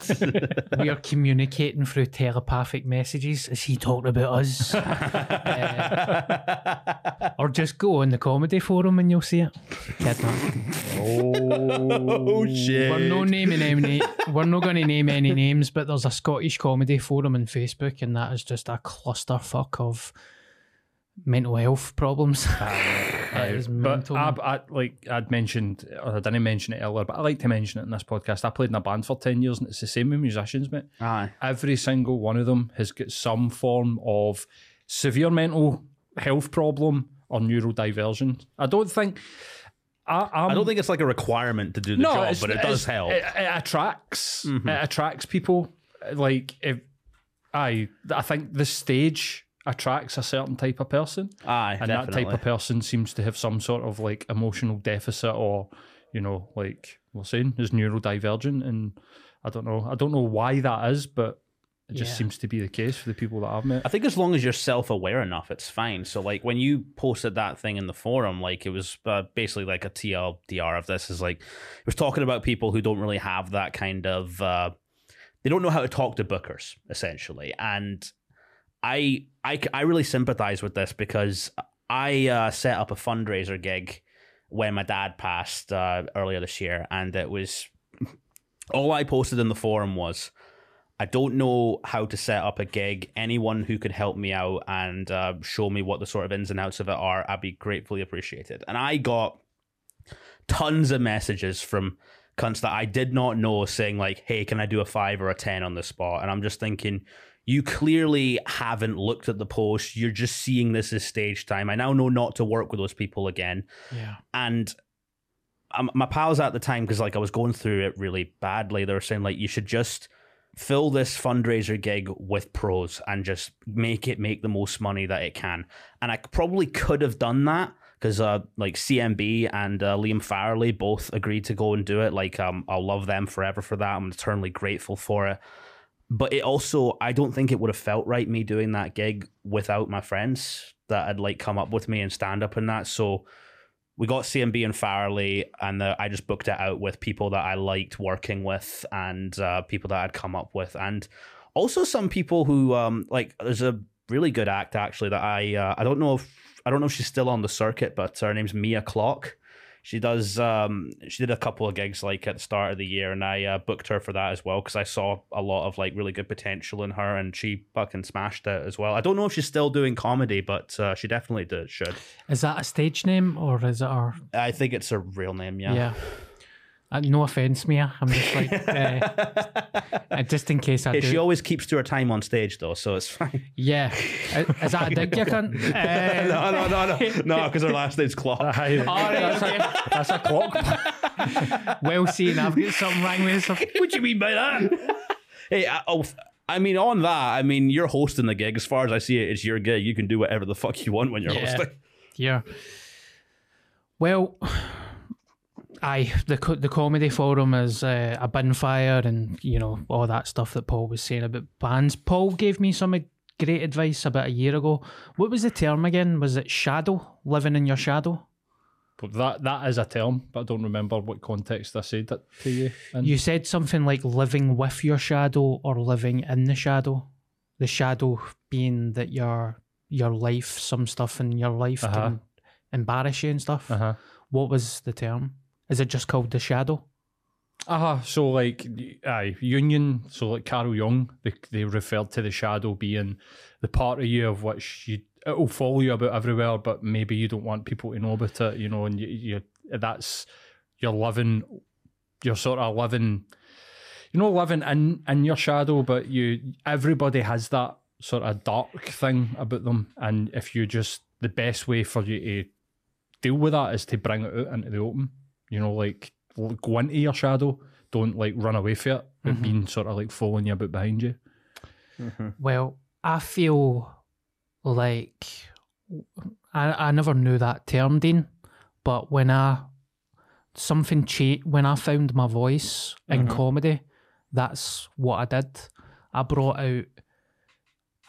we are communicating through telepathic messages. Is he talking about us? Uh, or just go on the comedy forum and you'll see it. Kid, oh, shit. We're no naming any. We're not going to name any names, but there's a Scottish comedy forum on Facebook, and that is just a clusterfuck of mental health problems. It But mental, I, I, like I'd mentioned, or I didn't mention it earlier, but I like to mention it in this podcast. I played in a band for 10 years, and it's the same with musicians, mate. Aye. Every single one of them has got some form of severe mental health problem or neurodiversion. I don't think. I, I'm, I don't think it's like a requirement to do the job, it's- but it does it's- help. It, it attracts. Mm-hmm. It attracts people. Like if I, I think the stage attracts a certain type of person, Aye, and that type of person seems to have some sort of like emotional deficit, or you know, like we're saying, is neurodivergent, and I don't know. I don't know why that is, but It just Yeah. seems to be the case for the people that I've met. I think as long as you're self aware enough, it's fine. So, like, when you posted that thing in the forum, like, it was uh, basically like a TLDR of this is like, it was talking about people who don't really have that kind of, uh, they don't know how to talk to bookers, essentially. And I, I, I really sympathize with this because I uh, set up a fundraiser gig when my dad passed uh, earlier this year. And it was, all I posted in the forum was, I don't know how to set up a gig. Anyone who could help me out and uh, show me what the sort of ins and outs of it are, I'd be gratefully appreciated. And I got tons of messages from cunts that I did not know saying like, "Hey, can I do a five or a ten on the spot?" And I'm just thinking, you clearly haven't looked at the post. You're just seeing this as stage time. I now know not to work with those people again Yeah. and um, my pals at the time because like i was going through it really badly they were saying like you should just fill this fundraiser gig with pros and just make it make the most money that it can and i probably could have done that because uh, like cmb and uh, liam farrelly both agreed to go and do it like um, i'll love them forever for that i'm eternally grateful for it but it also i don't think it would have felt right me doing that gig without my friends that had like come up with me and stand up and that so we got CMB and Farrelly, and uh, I just booked it out with people that I liked working with and uh, people that I'd come up with, and also some people who um like. There's a really good act actually that I uh, I don't know if I don't know if she's still on the circuit, but her name's Mia Clock. She does. Um, she did a couple of gigs like at the start of the year, and I uh, booked her for that as well because I saw a lot of like really good potential in her, and she fucking smashed it as well. I don't know if she's still doing comedy, but uh, she definitely did. Should Is that a stage name or is it our I think it's her real name? Yeah. yeah? Uh, no offense, Mia. I'm just like, uh, uh, just in case I Hey, do. she always keeps to her time on stage though, so it's fine. yeah. Uh, Is that a dig, you cunt? Uh, no, no, no, no, no, because her last name's Clock. Aye, all right, that's, okay. a, that's a clock. well seen. I've got something wrong with this. what do you mean by that? hey, I, oh, I mean, on that, I mean, you're hosting the gig. As far as I see it, it's your gig. You can do whatever the fuck you want when you're Yeah. hosting. Yeah. Well, aye, the co- the comedy forum is uh, a bonfire, and you know all that stuff that Paul was saying about bands. Paul gave me some great advice about a year ago. What was the term again? Was it shadow? Living in your shadow? But that that is a term, but I don't remember what context I said it to you. in. You said something like living with your shadow or living in the shadow. The shadow being that your your life, some stuff in your life Uh-huh. can embarrass you and stuff. uh-huh. What was the term? Is it just called the shadow? Uh-huh. So like aye, Union, so like Carl Jung, they they referred to the shadow being the part of you of which you it'll follow you about everywhere, but maybe you don't want people to know about it, you know, and you, you that's you're living you're sort of living you know, living in in your shadow, but you everybody has that sort of dark thing about them. And if you just the best way for you to deal with that is to bring it out into the open. You know, like l- go into your shadow. Don't like run away from it, but mm-hmm. being sort of like following you about behind you. Mm-hmm. Well, I feel like I, I never knew that term, Dean, but when I something cha- when I found my voice in mm-hmm. comedy, that's what I did. I brought out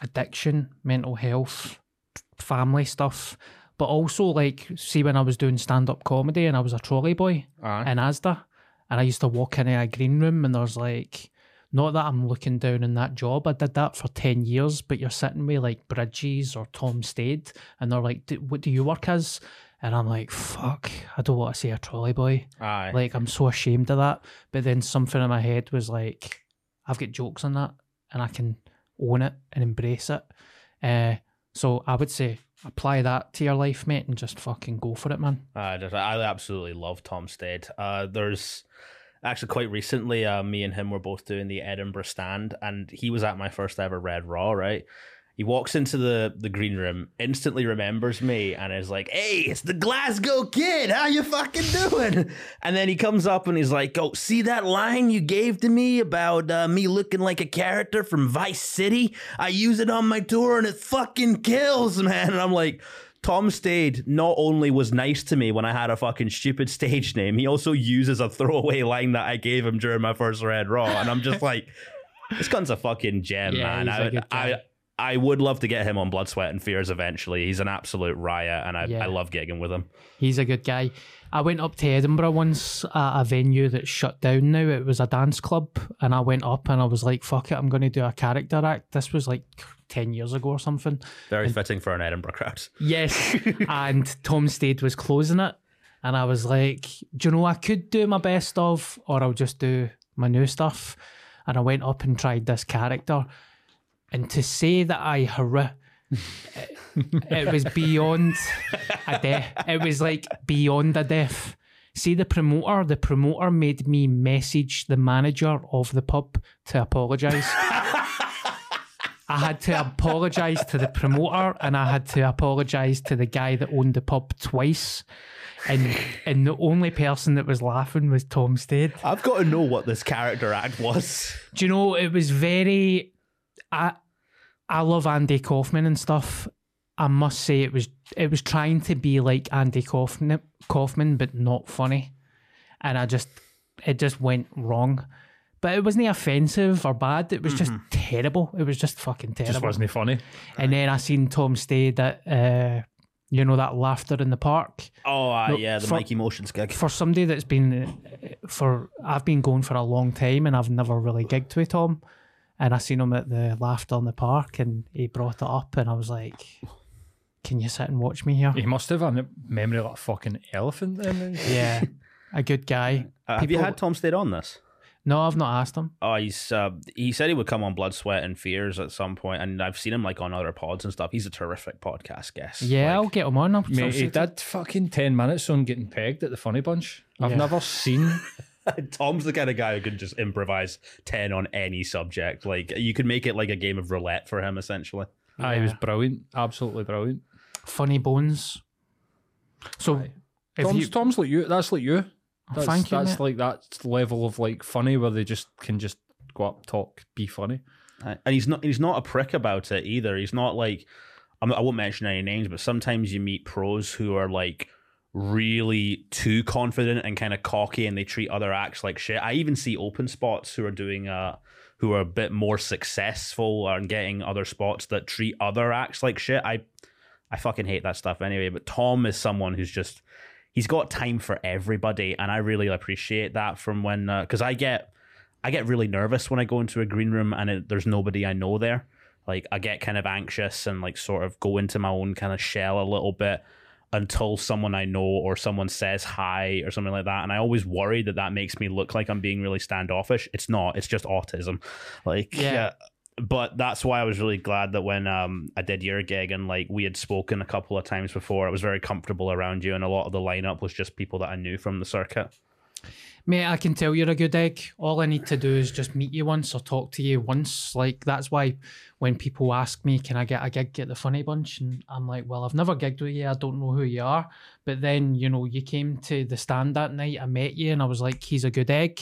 addiction, mental health, family stuff, but also like see when I was doing stand up comedy and I was a trolley boy in Asda, and I used to walk into a green room and there's like. Not that I'm looking down in that job. I did that for 10 years, but you're sitting with like Bridges or Tom Stade, and they're like, "Do- What do you work as? And I'm like, Fuck, I don't want to say a trolley boy. Aye. Like, I'm so ashamed of that. But then something in my head was like, I've got jokes on that, and I can own it and embrace it. Uh, so I would say, apply that to your life, mate, and just fucking go for it, man. I just, I absolutely love Tom Stade. Uh, there's actually quite recently, uh, me and him were both doing the Edinburgh stand, and he was at my first ever Red Raw. Right, he walks into the the green room, instantly remembers me, and is like, "Hey, it's the Glasgow Kid. How you fucking doing?" And then he comes up and he's like, "Oh, see that line you gave to me about uh, me looking like a character from Vice City? I use it on my tour, and it fucking kills, man." And I'm like. Tom Stade not only was nice to me when I had a fucking stupid stage name, he also uses a throwaway line that I gave him during my first Red Raw. And I'm just like, This gun's a fucking gem, Yeah, man. I, I. I would love to get him on Blood, Sweat, and Fears eventually. He's an absolute riot, and I, Yeah. I love gigging with him. He's a good guy. I went up to Edinburgh once at a venue that's shut down now. It was a dance club, and I went up and I was like, "Fuck it, I'm going to do a character act." This was like ten years ago or something. Very fitting for an Edinburgh crowd. Yes, and Tom Stade was closing it, and I was like, "Do you know I could do my best of, or I'll just do my new stuff." And I went up and tried this character, and to say that I hurrah, it, it was beyond a death. It was like beyond a death. See the promoter. The promoter made me message the manager of the pub to apologise. I had to apologise to the promoter and I had to apologise to the guy that owned the pub twice. And and the only person that was laughing was Tom Stade. I've got to know what this character act was. Do you know it was very I I love Andy Kaufman and stuff. I must say it was it was trying to be like Andy Kaufman Kaufman but not funny. And I just it just went wrong. But it wasn't offensive or bad. It was just terrible. It was just fucking terrible. Just wasn't funny? And then I seen Tom Stade that uh, you know, that laughter in the park. Oh, uh, No, yeah, the for- Mikey Motions gig. For somebody that's been uh, for, I've been going for a long time and I've never really gigged with Tom. And I seen him at the laughter in the park and he brought it up and I was like, can you sit and watch me here? He must have a memory like a fucking elephant. Then. Yeah, a good guy. Uh, have you had Tom Stade on this? No, I've not asked him. Oh, he's uh, he said he would come on Blood, Sweat, and Fears at some point, and I've seen him like on other pods and stuff. He's a terrific podcast guest. Yeah, I'll get him on. I'll, I'll Mate, say he did fucking 10 minutes on getting pegged at the Funny Bunch. I've Yeah. never seen. Tom's the kind of guy who can just improvise ten on any subject. Like you could make it like a game of roulette for him, essentially. Ah, he was brilliant. Absolutely brilliant. Funny Bones. So, if Tom's, you, Tom's like you. That's like you. That's, thank you, That's mate. like that level of like funny where they just can just go up, talk, be funny. And he's not he's not a prick about it either. He's not like I'm, I won't mention any names, but sometimes you meet pros who are like really too confident and kind of cocky, and they treat other acts like shit. I even see open spots who are doing uh who are a bit more successful and getting other spots that treat other acts like shit. I I fucking hate that stuff anyway. But Tom is someone who's just he's got time for everybody, and I really appreciate that from when because I get I get really nervous when I go into a green room and it, there's nobody I know there. Like I get kind of anxious and like sort of go into my own kind of shell a little bit until someone I know or someone says hi or something like that. And I always worry that that makes me look like I'm being really standoffish. It's not. It's just autism. Like Yeah. But that's why I was really glad that when um I did your gig and like we had spoken a couple of times before, I was very comfortable around you and a lot of the lineup was just people that I knew from the circuit. Mate, I can tell you're a good egg. All I need to do is just meet you once or talk to you once. Like that's why when people ask me, "Can I get a gig at the Funny Bunch?" and I'm like, "Well, I've never gigged with you. I don't know who you are." But then you know, you came to the stand that night. I met you, and I was like, "He's a good egg."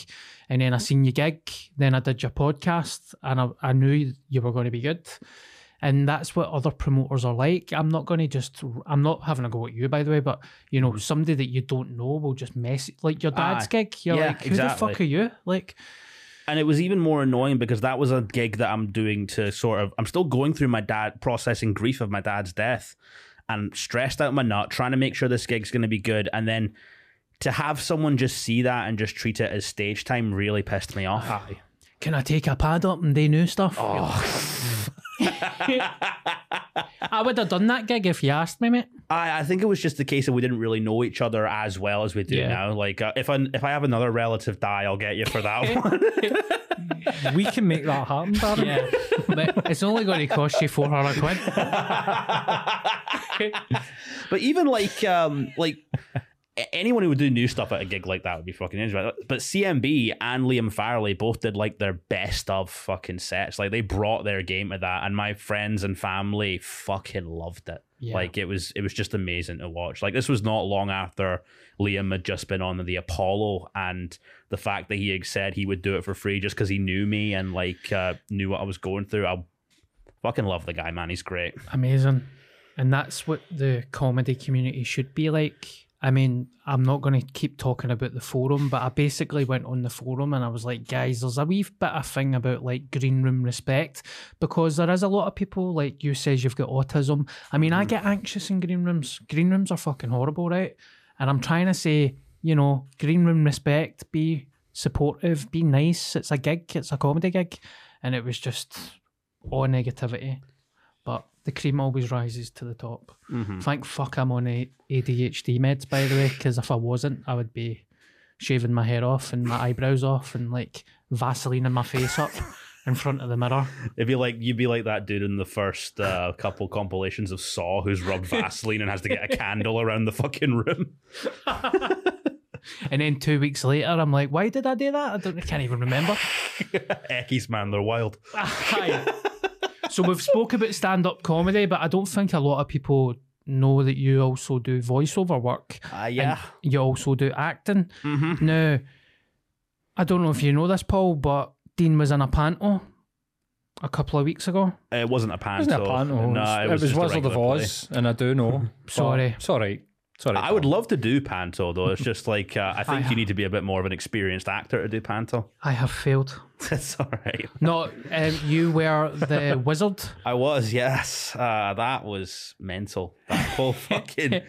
And then I seen you gig. Then I did your podcast, and I, I knew you were going to be good. And that's what other promoters are like. I'm not going to just, I'm not having a go at you, by the way, but you know, mm. somebody that you don't know will just mess, like your dad's gig. You're Yeah, like, who the fuck are you? Like, and it was even more annoying because that was a gig that I'm doing to sort of I'm still going through my dad processing grief of my dad's death and stressed out my nut trying to make sure this gig's going to be good and then to have someone just see that and just treat it as stage time really pissed me off. Can I take a pad up and do new stuff? Oh. I would have done that gig if you asked me, mate. I, I think it was just the case that we didn't really know each other as well as we do Yeah. now. Like uh, if I if I have another relative die, I'll get you for that one. We can make that happen, Darren. Yeah, but it's only going to cost you 400 quid. But even like um like a- anyone who would do new stuff at a gig like that would be fucking interesting. But CMB and Liam Farrelly both did like their best of fucking sets. Like they brought their game to that, and my friends and family fucking loved it. Yeah. Like it was it was just amazing to watch. Like this was not long after Liam had just been on the Apollo, and the fact that he had said he would do it for free just because he knew me and like uh, knew what I was going through. I fucking love the guy, man. He's great. Amazing. And that's what the comedy community should be like. I mean, I'm not going to keep talking about the forum, but I basically went on the forum and I was like, guys, there's a wee bit of thing about like green room respect because there is a lot of people like you says you've got autism. I mean, I mm. get anxious in green rooms. Green rooms are fucking horrible, right? And I'm trying to say, you know, green room respect, be supportive, be nice. It's a gig, it's a comedy gig, and it was just all negativity. The cream always rises to the top. Thank fuck I'm on a- ADHD meds, by the way, because if I wasn't, I would be shaving my hair off and my eyebrows off and like Vaselining my face up in front of the mirror. It'd be like you'd be like that dude in the first uh, couple compilations of Saw who's rubbed Vaseline and has to get a candle around the fucking room. And then two weeks later, I'm like, why did I do that? I don't, I can't even remember. Eckies, man, they're wild. Hi. So we've spoke about stand-up comedy, but I don't think a lot of people know that you also do voiceover work. Uh, yeah. And you also do acting. Mm-hmm. Now, I don't know if you know this, Paul, but Dean was in a panto a couple of weeks ago. It wasn't a panto. Wasn't it a panto? No, it was, just a Wizard of regular play. Oz, and I do know. but Sorry. it's all right. Right. I would love to do panto though. It's just like uh, I think I- you need to be a bit more of an experienced actor to do panto. I have failed. That's all right. No, um, you were the wizard. I was, yes. Uh, that was mental. That whole fucking.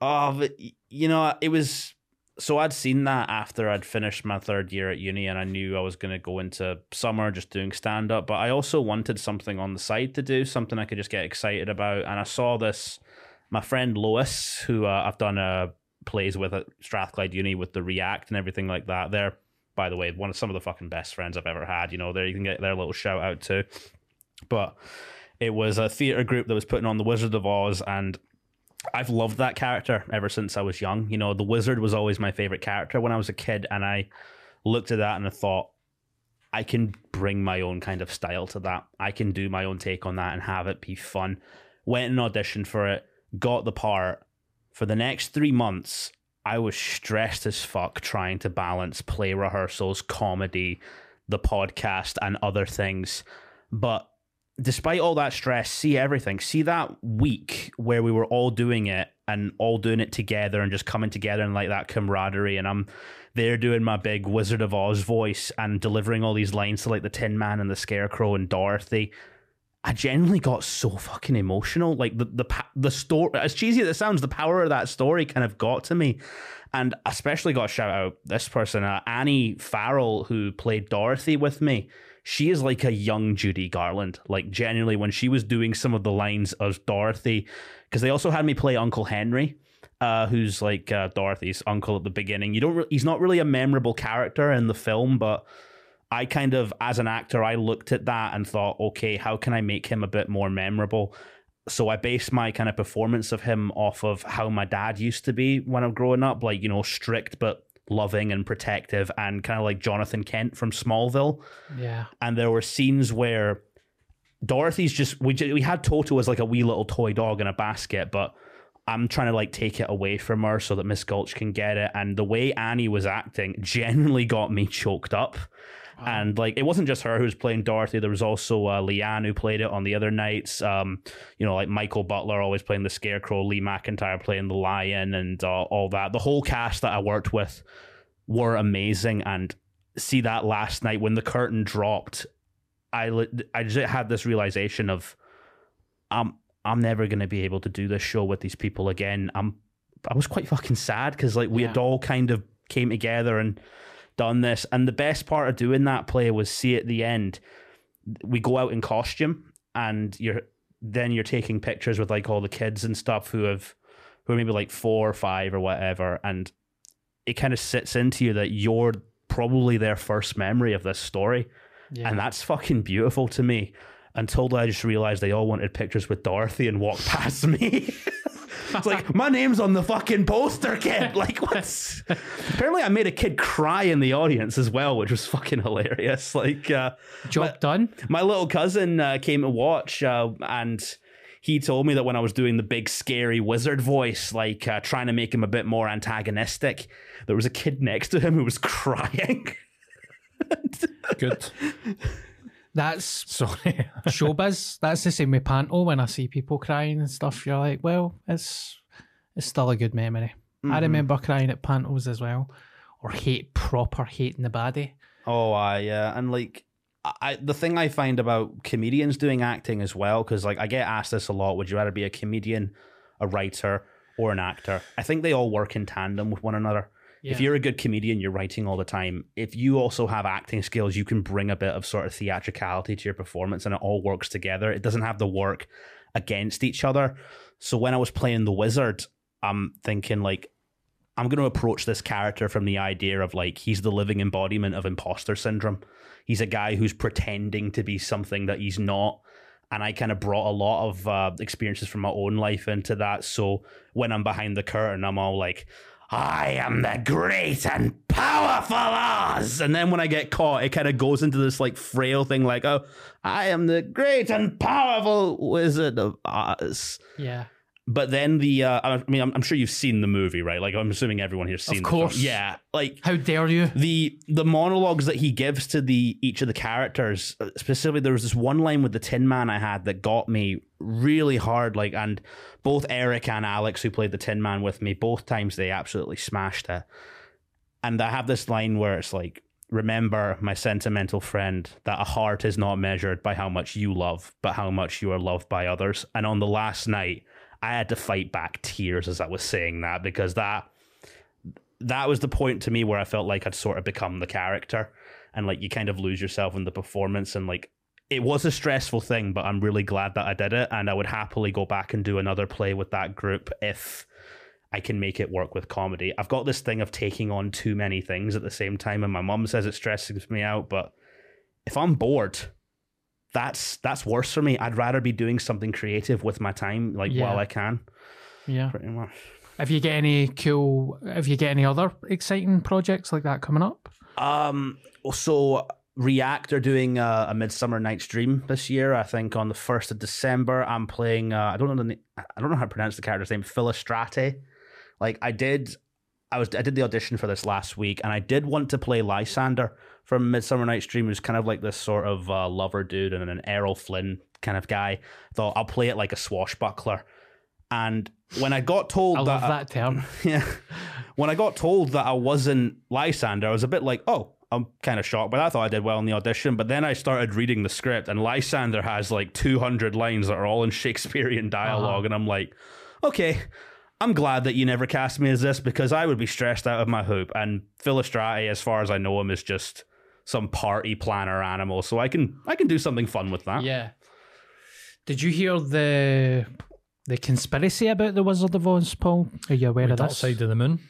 oh, but you know, it was. So I'd seen that after I'd finished my third year at uni, and I knew I was going to go into summer just doing stand up. But I also wanted something on the side to do, something I could just get excited about. And I saw this. My friend Lois, who uh, I've done uh, plays with at Strathclyde Uni with the React and everything like that. They're, by the way, one of some of the fucking best friends I've ever had. You know, there you can get their little shout out too. But it was a theater group that was putting on the Wizard of Oz, and I've loved that character ever since I was young. You know, the wizard was always my favorite character when I was a kid, and I looked at that and I thought, I can bring my own kind of style to that. I can do my own take on that and have it be fun. Went and auditioned for it, got the part. For the next three months, I was stressed as fuck trying to balance play rehearsals, comedy, the podcast, and other things. But despite all that stress, see everything. See that week where we were all doing it and all doing it together and just coming together and like that camaraderie. And I'm there doing my big Wizard of Oz voice and delivering all these lines to like the Tin Man and the Scarecrow and Dorothy. I genuinely got so fucking emotional. Like the the the story, as cheesy as it sounds, the power of that story kind of got to me, and especially got to shout out this person, uh, Annie Farrell, who played Dorothy with me. She is like a young Judy Garland. Like genuinely, when she was doing some of the lines as Dorothy, because they also had me play Uncle Henry. Uh, who's like uh, Dorothy's uncle at the beginning? You don't. Re- he's not really a memorable character in the film, but I kind of, as an actor, I looked at that and thought, okay, how can I make him a bit more memorable? So I based my kind of performance of him off of how my dad used to be when I'm growing up, like, you know, strict but loving and protective and kind of like Jonathan Kent from Smallville. Yeah. And there were scenes where Dorothy's just, we, we had Toto as like a wee little toy dog in a basket, but I'm trying to like take it away from her so that Miss Gulch can get it. And the way Annie was acting genuinely got me choked up. And like, it wasn't just her who was playing Dorothy. There was also uh, Leanne who played it on the other nights. Um, you know, like Michael Butler always playing the Scarecrow, Lee McIntyre playing the Lion, and uh, all that. The whole cast that I worked with were amazing. And see that last night when the curtain dropped, I I just had this realization of, I'm I'm never gonna be able to do this show with these people again. I'm I was quite fucking sad because like we had all kind of came together and done this. And the best part of doing that play was see at the end, we go out in costume and you're then you're taking pictures with like all the kids and stuff who have who are maybe like four or five or whatever, and it kind of sits into you that you're probably their first memory of this story. Yeah. And that's fucking beautiful to me. Until I just realized they all wanted pictures with Dorothy and walked past me. it's like, my name's on the fucking poster, kid. Like, what's. Apparently, I made a kid cry in the audience as well, which was fucking hilarious. Like, uh, Job done. my little cousin uh, came to watch uh, and he told me that when I was doing the big scary wizard voice, like uh, trying to make him a bit more antagonistic, there was a kid next to him who was crying. Good. That's Sorry. showbiz. That's the same with Panto. When I see people crying and stuff, you're like, well, it's it's still a good memory. I mm-hmm. remember crying at pantos as well, or hate proper hating the baddie. Oh, I yeah, and like I the thing I find about comedians doing acting as well, because like I get asked this a lot: Would you rather be a comedian, a writer, or an actor? I think they all work in tandem with one another. If you're a good comedian, you're writing all the time. If you also have acting skills, you can bring a bit of sort of theatricality to your performance, and it all works together. It doesn't have to work against each other. So when I was playing the wizard, I'm thinking like I'm going to approach this character from the idea of like he's the living embodiment of imposter syndrome. He's a guy who's pretending to be something that he's not. And I kind of brought a lot of uh, experiences from my own life into that. So when I'm behind the curtain, I'm all like, I am the great and powerful Oz. And then when I get caught, it kind of goes into this like frail thing like, oh, I am the great and powerful wizard of Oz. Yeah. But then the, uh, I mean, I'm, I'm sure you've seen the movie, right? Like, I'm assuming everyone here's seen. Of course. yeah. Like How dare you? the the monologues that he gives to the each of the characters. uh, Specifically, there was this one line with the Tin Man I had that got me really hard. Like, and both Eric and Alex, who played the Tin Man with me, both times they absolutely smashed it. And I have this line where it's like, Remember, my sentimental friend, that a heart is not measured by how much you love, but how much you are loved by others. And on the last night, I had to fight back tears as I was saying that because that that was the point to me where I felt like I'd sort of become the character and like you kind of lose yourself in the performance and like it was a stressful thing, but I'm really glad that I did it and I would happily go back and do another play with that group if I can make it work with comedy. I've got this thing of taking on too many things at the same time and my mum says it stresses me out, but if I'm bored, that's that's worse for me. I'd rather be doing something creative with my time like Yeah. while I can. Yeah. Pretty much. Have you get any cool? Have you get any other exciting projects like that coming up? Um. So React are doing uh, a Midsummer Night's Dream this year. I think on the first of December. I'm playing. Uh, I don't know the. I don't know how to pronounce the character's name. Philostrate. Like I did. I was. I did the audition for this last week, and I did want to play Lysander from Midsummer Night's Dream, who's kind of like this sort of uh, lover dude and an Errol Flynn kind of guy. Thought I'll play it like a swashbuckler. And when I got told I love that, that term. yeah. When I got told that I wasn't Lysander, I was a bit like, oh, I'm kind of shocked, but I thought I did well in the audition. But then I started reading the script, and Lysander has like 200 lines that are all in Shakespearean dialog uh-huh. and I'm like, okay, I'm glad that you never cast me as this because I would be stressed out of my hoop. And Philostrate, as far as I know him, is just some party planner animal, so I can I can do something fun with that. Yeah. Did you hear the the conspiracy about the Wizard of Oz, Paul? Are you aware The of Dark this? Side of the Moon.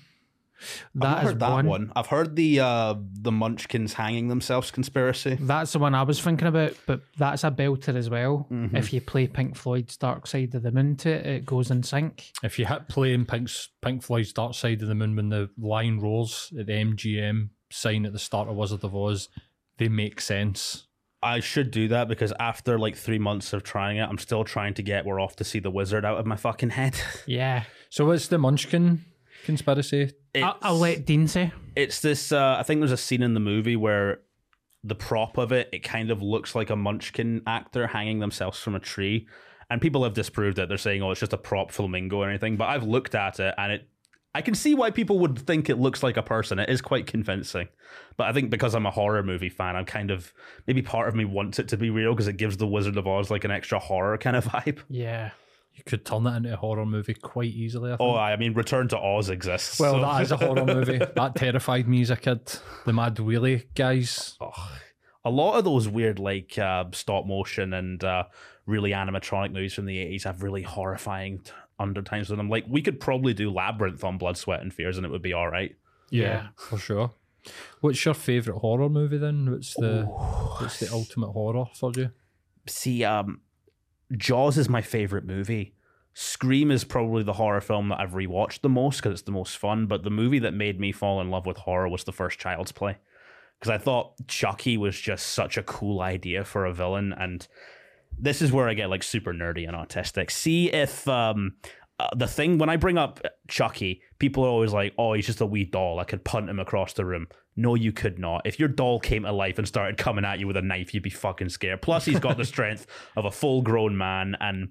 I've is heard that one. one. I've heard the uh, the Munchkins hanging themselves conspiracy. That's the one I was thinking about, but that's a belter as well. Mm-hmm. If you play Pink Floyd's Dark Side of the Moon to it, it goes in sync. If you hit playing Pink's, Pink Floyd's Dark Side of the Moon when the line rolls at the MGM sign at the start of Wizard of Oz, they make sense. I should do that because after like three months of trying it, I'm still trying to get We're Off to See the Wizard out of my fucking head. Yeah. So what's the Munchkin conspiracy? I'll, I'll let Dean say. It's this. Uh, I think there's a scene in the movie where the prop of it, it kind of looks like a Munchkin actor hanging themselves from a tree, and people have disproved it. They're saying, "Oh, it's just a prop flamingo or anything." But I've looked at it, and it. I can see why people would think it looks like a person. It is quite convincing, but I think because I'm a horror movie fan, I'm kind of maybe part of me wants it to be real because it gives the Wizard of Oz like an extra horror kind of vibe. Yeah. You could turn that into a horror movie quite easily. I think. Oh, I mean, Return to Oz exists. well, so- that is a horror movie. That terrified me as a kid. The Mad Wheelie guys. a lot of those weird like uh, stop motion and uh, really animatronic movies from the 80s have really horrifying t- undertones to them like we could probably do labyrinth on blood sweat and fears and it would be all right Yeah. for sure. What's your favourite horror movie then? What's the what's the ultimate horror for you? see um jaws is my favorite movie scream is probably the horror film that i've rewatched the most because it's the most fun but the movie that made me fall in love with horror was the first child's play because i thought chucky was just such a cool idea for a villain and this is where I get like super nerdy and autistic. See if um uh, the thing when I bring up Chucky, people are always like, "Oh, he's just a wee doll. I could punt him across the room." No, you could not. If your doll came to life and started coming at you with a knife, you'd be fucking scared. Plus, he's got the strength of a full-grown man, and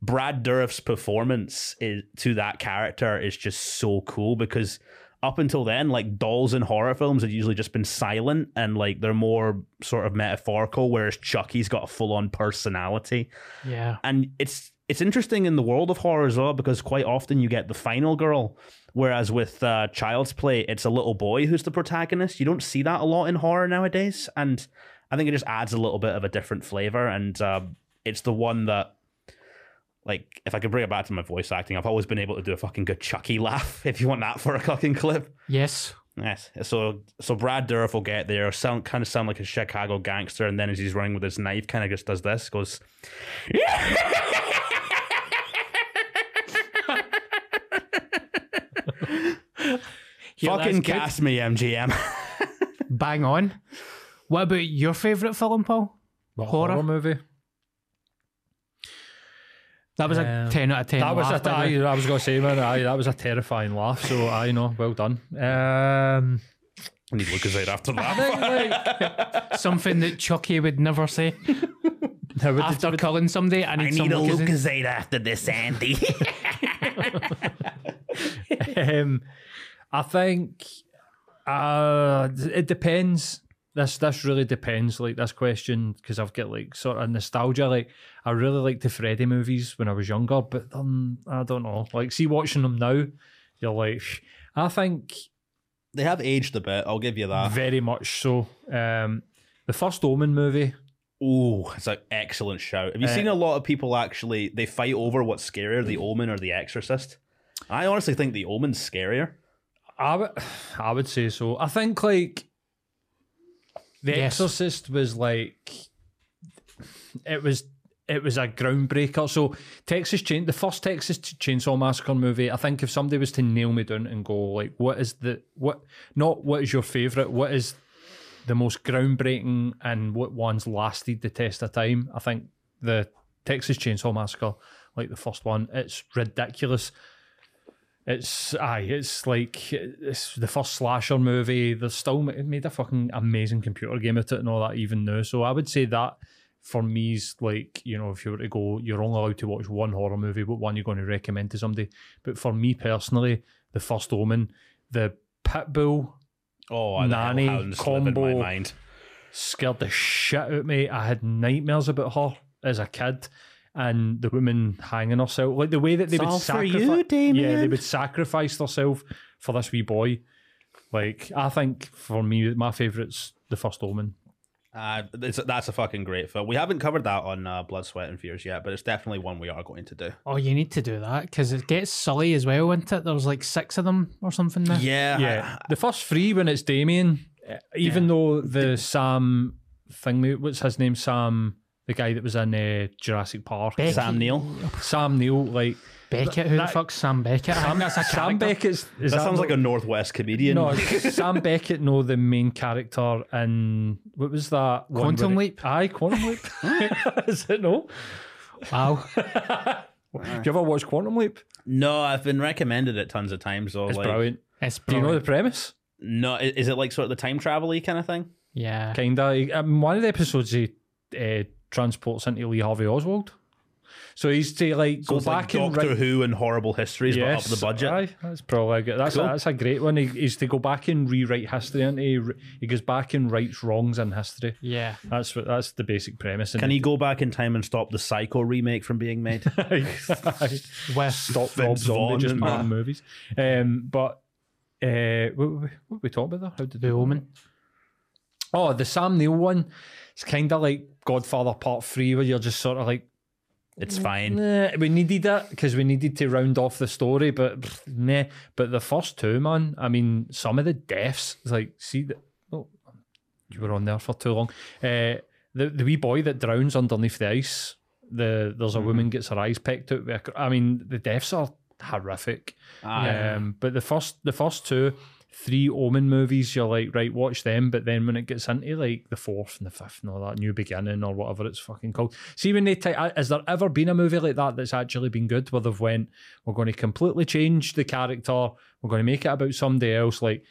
Brad Dourif's performance is, to that character is just so cool because up until then, like dolls in horror films had usually just been silent and like they're more sort of metaphorical, whereas Chucky's got a full on personality. Yeah. And it's it's interesting in the world of horror as well because quite often you get the final girl, whereas with uh, Child's Play, it's a little boy who's the protagonist. You don't see that a lot in horror nowadays, and I think it just adds a little bit of a different flavor. And uh, it's the one that like if I could bring it back to my voice acting, I've always been able to do a fucking good Chucky laugh. If you want that for a fucking clip, Yes. yes. So so Brad Dourif will get there, sound kind of sound like a Chicago gangster, and then as he's running with his knife, kind of just does this, goes. Yeah, Fucking that's cast me, MGM. Bang on. What about your favourite film, Paul? What, Horror? horror movie. That was a Um, 10 out of 10. That was laugh, a, by the way. aye, I was going to say, man, aye, that was a terrifying laugh. So I know, well done. Um, I need Lucozade after that. think, like, Something that Chucky would never say. how would After it- killing somebody, I need, I some need a Lucozade. Lucasade after this, Andy. um, I think uh, it depends. This this really depends. Like this question because I've got like sort of nostalgia. Like I really liked the Freddy movies when I was younger, but um, I don't know. Like see watching them now, you're like, I think they have aged a bit. I'll give you that. very much so. Um, the first Omen movie. Oh, it's an excellent shout. Have you Uh, seen a lot of people actually they fight over what's scarier, the Omen or the Exorcist? I honestly think the Omen's scarier. I would, I would say so. I think like The Yes. Exorcist was like it was it was a groundbreaker. So Texas Chain the first Texas Chainsaw Massacre movie, I think if somebody was to nail me down and go like what is the what not what is your favourite, what is the most groundbreaking and what ones lasted the test of time, I think the Texas Chainsaw Massacre, like the first one, it's ridiculous. It's aye, it's like it's the first slasher movie. There's still it made a fucking amazing computer game at it and all that even now. So I would say that for me is like you know if you were to go, you're only allowed to watch one horror movie, but one you're going to recommend to somebody. But for me personally, the first Omen, the Pitbull Oh, Nanny combo. my mind. scared the shit out of me. I had nightmares about her as a kid. And the woman hanging herself, like the way that they It's would all you, sacrifice, yeah, they would sacrifice themselves for this wee boy. Like I think for me, my favourite's the first Omen. Uh, it's, that's a fucking great film. We haven't covered that on uh, Blood, Sweat, and Fears yet, but it's definitely one we are going to do. Oh, you need to do that because it gets silly as well, isn't it? There's like six of them or something now. Yeah, Yeah, the first three when it's Damien, even though the Sam thing, what's his name, Sam, the guy that was in uh, Jurassic Park, Beckett. Sam Neill. Sam Neill, like Beckett, who That- the fuck's Sam Beckett? I think that's a Sam character. Beckett's. Is That, sounds no- like a Northwest comedian. No, Sam Beckett, no, the main character in what was that? Quantum where it- Leap? Aye, Quantum Leap. Is it no? Wow. Do you ever watch Quantum Leap? no, I've been recommended it tons of times. So It's like, brilliant. It's brilliant. Do you know the premise? No, is it like sort of the time travel kind of thing? Yeah. Kinda. Um, one of the episodes he uh, transports into Lee Harvey Oswald. So he's to like So go it's like back and Doctor write- Who and horrible histories, Yes, but up the budget. Aye, that's probably a good. That's Cool. a, that's a great one. He, he's to go back and rewrite history, and he he goes back and writes wrongs in history. Yeah. That's what that's the basic premise. Can he go back in time and stop the Psycho remake from being made? With stop Rob Vince Zombie just and making movies? Um, but uh, what, what, what we talking about there? How did The we- Omen. Oh, the Sam Neill one. It's kind of like Godfather Part Three, where you're just sort of like, it's fine. nah, we needed it because we needed to round off the story, but pff, nah. But the first two, man, I mean, some of the deaths, like, see, the, oh, you were on there for too long. Uh, the the wee boy that drowns underneath the ice. The there's a woman gets her eyes pecked out. with a cr- I mean, the deaths are horrific. Aye. Um, but the first the first two, three Omen movies, you're like, right, watch them. But then when it gets into like the fourth and the fifth and all that, New Beginning or whatever it's fucking called. See when they t- uh, has there ever been a movie like that that's actually been good where they've went, we're going to completely change the character, we're going to make it about somebody else. Like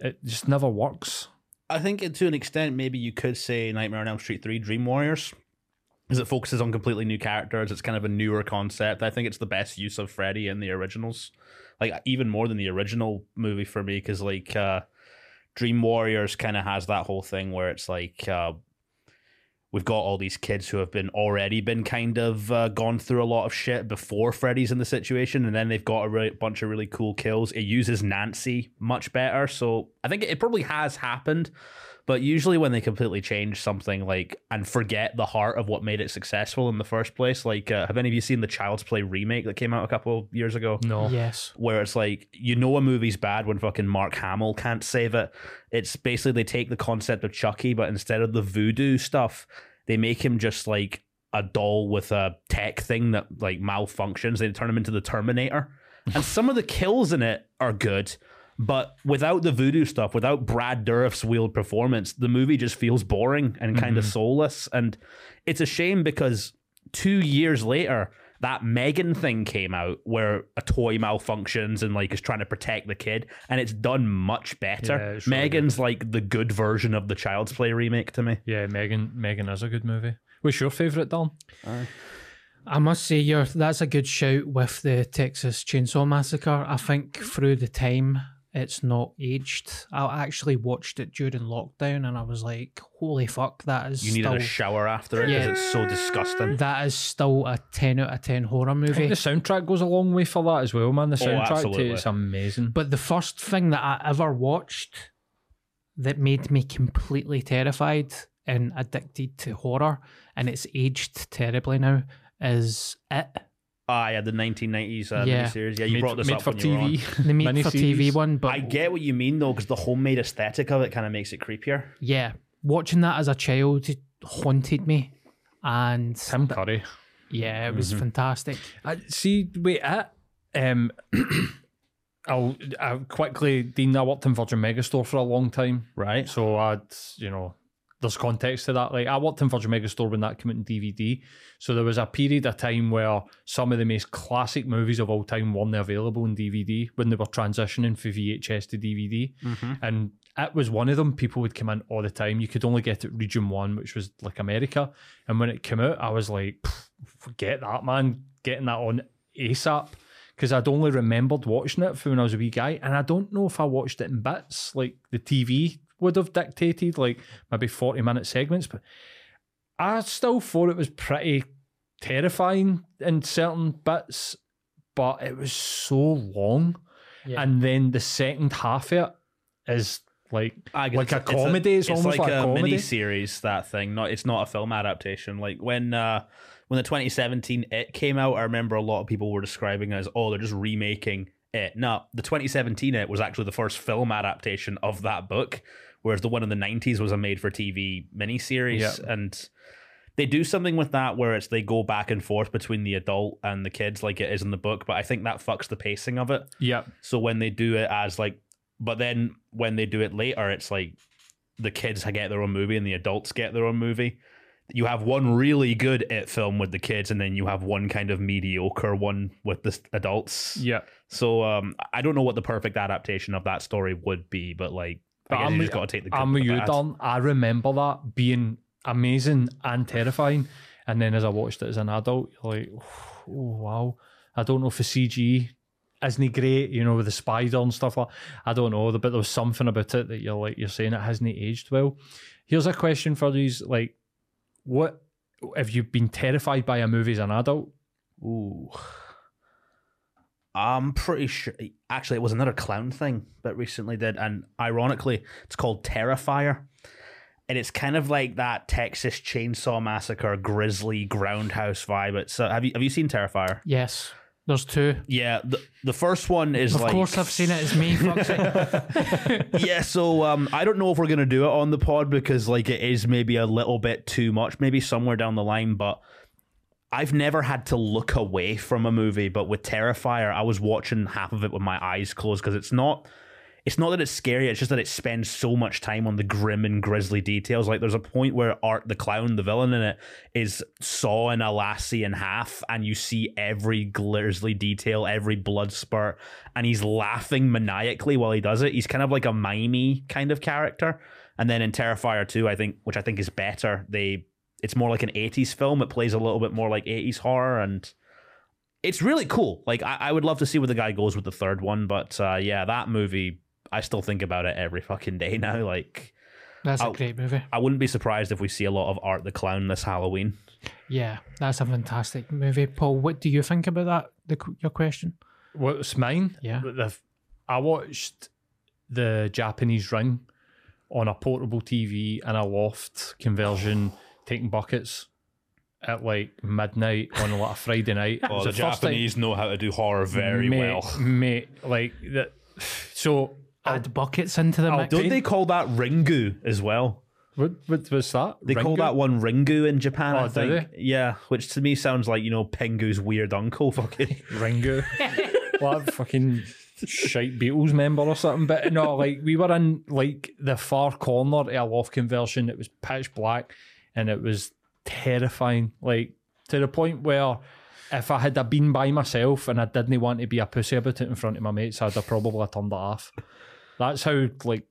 it just never works. I think to an extent, maybe you could say Nightmare on Elm Street 3 Dream Warriors. because it focuses on completely new characters. It's kind of a newer concept. I think it's the best use of Freddy in the originals, like even more than the original movie for me. Because like uh, Dream Warriors kind of has that whole thing where it's like uh, we've got all these kids who have been already been kind of uh, gone through a lot of shit before Freddy's in the situation, and then they've got a re- bunch of really cool kills. It uses Nancy much better, so I think it probably has happened. But usually, when they completely change something like and forget the heart of what made it successful in the first place, like uh, have any of you seen the Child's Play remake that came out a couple of years ago? No. Yes. where it's like you know a movie's bad when fucking Mark Hamill can't save it. It's basically they take the concept of Chucky, but instead of the voodoo stuff, they make him just like a doll with a tech thing that like malfunctions. They turn him into the Terminator, and some of the kills in it are good. But without the voodoo stuff, without Brad Dourif's wheeled performance, the movie just feels boring and kind of mm-hmm. soulless. And it's a shame because two years later, that Megan thing came out where a toy malfunctions and like is trying to protect the kid, and it's done much Yeah, better. it's really Megan's like the good version of the Child's Play remake to me. Yeah, Megan. Megan is a good movie. What's your favourite, Don? I must say, you're, that's a good shout with the Texas Chainsaw Massacre. I think through the time it's not aged. I actually watched it during lockdown and I was like, holy fuck, that is You needed still, a shower after it because Yeah. it's so disgusting. that is still a 10 out of 10 horror I movie. think the soundtrack goes a long way for that as well, man. The Oh, soundtrack to absolutely. it's amazing. But the first thing that I ever watched that made me completely terrified and addicted to horror, and it's aged terribly now, is It. Ah, yeah, the 1990s uh, Yeah. miniseries. Yeah, you made, brought this made up for when you were on. TV. The made for TV one, but I get what you mean though, because the homemade aesthetic of it kind of makes it creepier. yeah, watching that as a child it haunted me, and Tim Curry. yeah, it was Mm-hmm. fantastic. I, see, wait, it. Um, I'll, I'll quickly, Dean, I worked in Virgin Megastore for a long time. Right. So I'd, you know, there's context to that. Like I worked in Virgin Megastore when that came out in DVD. So there was a period of time where some of the most classic movies of all time weren't available in DVD when they were transitioning from VHS to DVD. Mm-hmm. And it was one of them. People would come in all the time. You could only get it region one, which was like America. And when it came out, I was like, "Pff, forget that, man. Getting that on ASAP. Because I'd only remembered watching it from when I was a wee guy. And I don't know if I watched it in bits. Like the TV would have dictated, like maybe 40 minute segments. But I still thought it was pretty terrifying in certain bits. But it was so long. Yeah. And then the second half of it is like I guess like a it's comedy. It's, almost like, like, a comedy. mini series. That thing, not it's not a film adaptation. Like when uh, when the 2017 It came out, I remember a lot of people were describing it as oh they're just remaking It. No, the 2017 It was actually the first film adaptation of that book, whereas the one in the 90s was a made for TV miniseries, Yeah. and they do something with that where it's they go back and forth between the adult and the kids like it is in the book, but I think that fucks the pacing of it. Yeah. So when they do it as like, but then when they do it later, it's like the kids get their own movie and the adults get their own movie. You have one really good it film with the kids, and then you have one kind of mediocre one with the adults. Yeah. So um, I don't know what the perfect adaptation of that story would be, but like, I guess you got to take the. I'm with you. Don. I remember that being amazing and terrifying. And then as I watched it as an adult, you're like, oh, wow. I don't know if the CG isn't great, you know, with the spider and stuff like I don't know, but there was something about it that you're like, you're saying it hasn't aged well. Here's a question for these like, what have you been terrified by a movie as an adult? Ooh. I'm pretty sure. Actually, it was another clown thing that recently did, and ironically, it's called Terrifier, and it's kind of like that Texas Chainsaw Massacre grisly grindhouse vibe. It's uh, have you have you seen Terrifier? Yes, there's two. Yeah, the the first one is Of like course, I've seen it. It's me. yeah, so um, I don't know if we're gonna do it on the pod because like it is maybe a little bit too much, maybe somewhere down the line. But I've never had to look away from a movie, but with Terrifier, I was watching half of it with my eyes closed because it's not. It's not that it's scary; it's just that it spends so much time on the grim and grisly details. Like, there's a point where Art the clown, the villain in it, is sawing a lassie in half, and you see every grisly detail, every blood spurt, and he's laughing maniacally while he does it. He's kind of like a mimey kind of character. And then in Terrifier 2, I think, which I think is better, they it's more like an 80s film. It plays a little bit more like 80s horror and it's really cool. Like I, I would love to see where the guy goes with the third one, but uh, yeah, that movie I still think about it every fucking day now. Like That's a I'll- great movie. I wouldn't be surprised if we see a lot of Art the Clown this Halloween. Yeah, that's a fantastic movie. Paul, what do you think about that? The, your question? What's mine? Yeah. The, I watched the Japanese Ring on a portable TV in a loft conversion, taking buckets at like midnight on like a Friday night. Oh, was the, first time- Japanese know how to do horror very mate, well. mate. Like that. So Add buckets into the I'll mix. do- Don't they call that Ringu as well? what, what was that? They call that one Ringu in Japan, Oh, I do think. Yeah, which to me sounds like, you know, Pingu's weird uncle fucking. Ringu. what a fucking shite Beatles member or something. But no, like we were in like the far corner of a loft conversion. It was pitch black and it was terrifying. Like to the point where if I had been by myself and I didn't want to be a pussy about it in front of my mates, I'd have probably turned it off. That's how like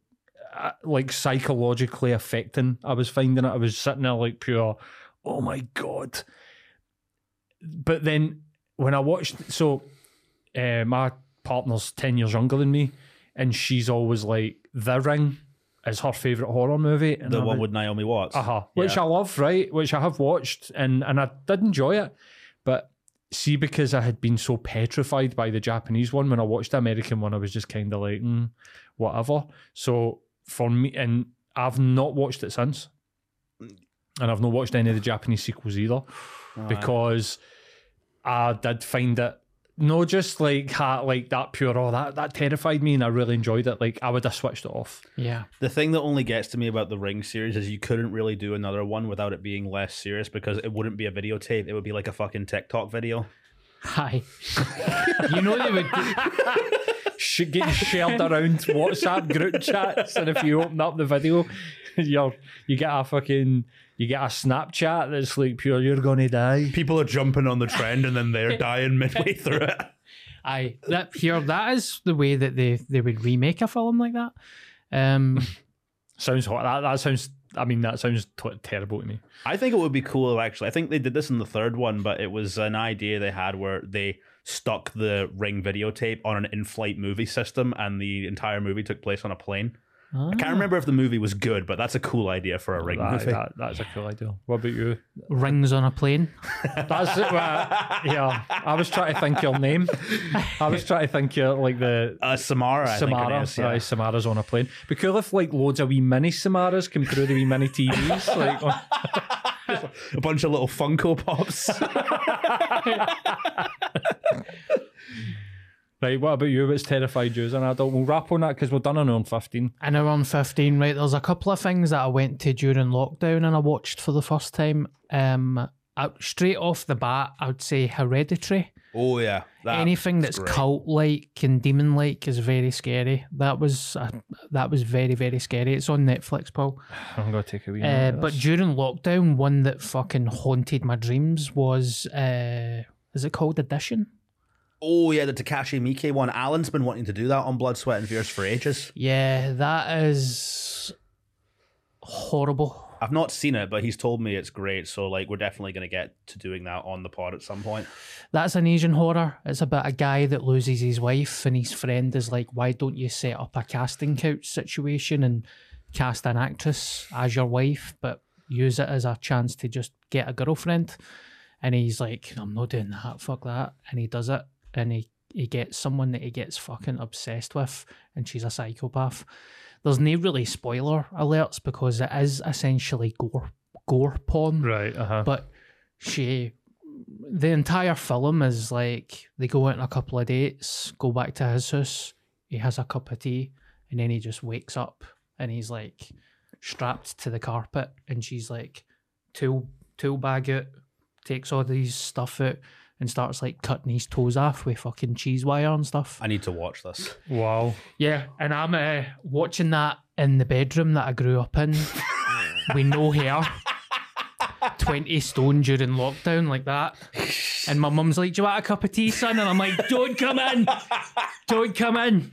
uh, like psychologically affecting I was finding it. I was sitting there like pure, oh my god. But then when I watched, so uh, my partner's 10 years younger than me, and she's always like, The Ring is her favourite horror movie. And the I one was- with Naomi Watts. uh-huh. Which Yeah. I love, right? Which I have watched and, and I did enjoy it. But see, because I had been so petrified by the Japanese one, when I watched the American one, I was just kind of like, mm, whatever. So for me, and I've not watched it since. And I've not watched any of the Japanese sequels either because I did find it. No, just like ha, like that pure. Oh, that that terrified me, and I really enjoyed it. Like I would have switched it off. Yeah. The thing that only gets to me about the Ring series is you couldn't really do another one without it being less serious because it wouldn't be a videotape. It would be like a fucking TikTok video. Hi. you know they would. sh- getting shared around WhatsApp group chats, and if you open up the video, you're you get a fucking you get a Snapchat that's like pure. You're gonna die. People are jumping on the trend and then they're dying midway through it. I that here that is the way that they they would remake a film like that. Um, Sounds hot. That that sounds. I mean, that sounds t- terrible to me. I think it would be cool actually. I think they did this in the third one, but it was an idea they had where they stuck the ring videotape on an in-flight movie system and the entire movie took place on a plane. I can't remember if the movie was good, but that's a cool idea for a ring That, movie. that- that's a cool idea. What about you? rings on a plane. That's it. well, yeah. I was trying to think your name. I was trying to think your like the Uh, Samara, I think it Samara. is, yeah. Aye, Samara's on a plane. Be cool if like loads of wee mini Samaras come through the wee mini TVs. like, on- a bunch of little Funko Pops. right, what about you? What's terrified you as an adult? We'll wrap on that because we're done on on 15. And around 15, right, there's a couple of things that I went to during lockdown and I watched for the first time. Um, out straight off the bat, I would say Hereditary. oh yeah, that- Anything that's great. cult like and demon like is very scary. That was uh, that was very very scary. It's on Netflix, Paul. I'm going to take a wee Uh, but during lockdown, one that fucking haunted my dreams was uh, is it called Audition? Oh yeah, the Takashi Miike one. Alan's been wanting to do that on Blood, Sweat, and Fears for ages. Yeah, that is horrible. I've not seen it, but he's told me it's great. So like, we're definitely going to get to doing that on the pod at some point. That's an Asian horror. It's about a guy that loses his wife, and his friend is like, "Why don't you set up a casting couch situation and cast an actress as your wife, but use it as a chance to just get a girlfriend?" And he's like, "I'm not doing that. Fuck that." And he does it, and he he gets someone that he gets fucking obsessed with, and she's a psychopath. There's no really spoiler alerts because it is essentially gore gore porn Right, uh huh. but she the entire film is like they go out on a couple of dates go back to his house he has a cup of tea and then he just wakes up and he's like strapped to the carpet and she's like tool tool bag out takes all these stuff out and starts like cutting his toes off with fucking cheese wire and stuff I need to watch this. Wow. yeah and i'm uh, watching that in the bedroom that i grew up in with no hair 20 stone during lockdown like that. And my mum's like, Do you want a cup of tea, son? And I'm like, Don't come in. Don't come in.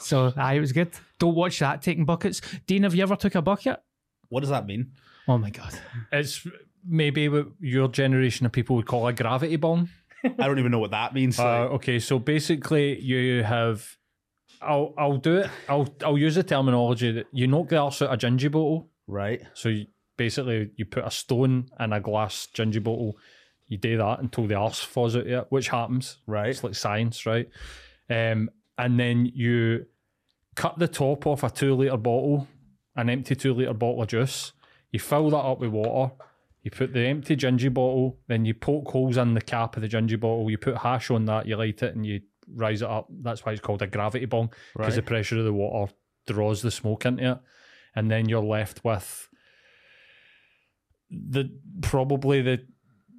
So aye, it was good. Don't watch that taking buckets. Dean, have you ever took a bucket? What does that mean? Oh my god. It's maybe what your generation of people would call a gravity bong. I don't even know what that means. Uh, okay, so basically you have. I'll I'll do it. I'll I'll use the terminology that you knock the arse out a ginger bottle. right. So you, basically you put a stone in a glass ginger bottle. You do that until the arse falls out of it, which happens. Right. It's like science, right? Um, and then you cut the top off a two litre bottle, an empty two litre bottle of juice. You fill that up with water. You put the empty ginger bottle, then you poke holes in the cap of the ginger bottle. You put hash on that, you light it, and you rise it up. That's why it's called a gravity bong because the pressure of the water draws the smoke into it. And then you're left with the probably the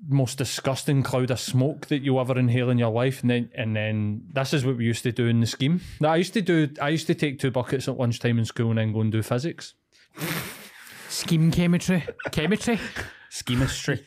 most disgusting cloud of smoke that you ever inhale in your life. And then and then this is what we used to do in the scheme. Now, I used to do I used to take two buckets at lunchtime in school and then go and do physics. Scheme chemistry. Chemistry. Schemistry.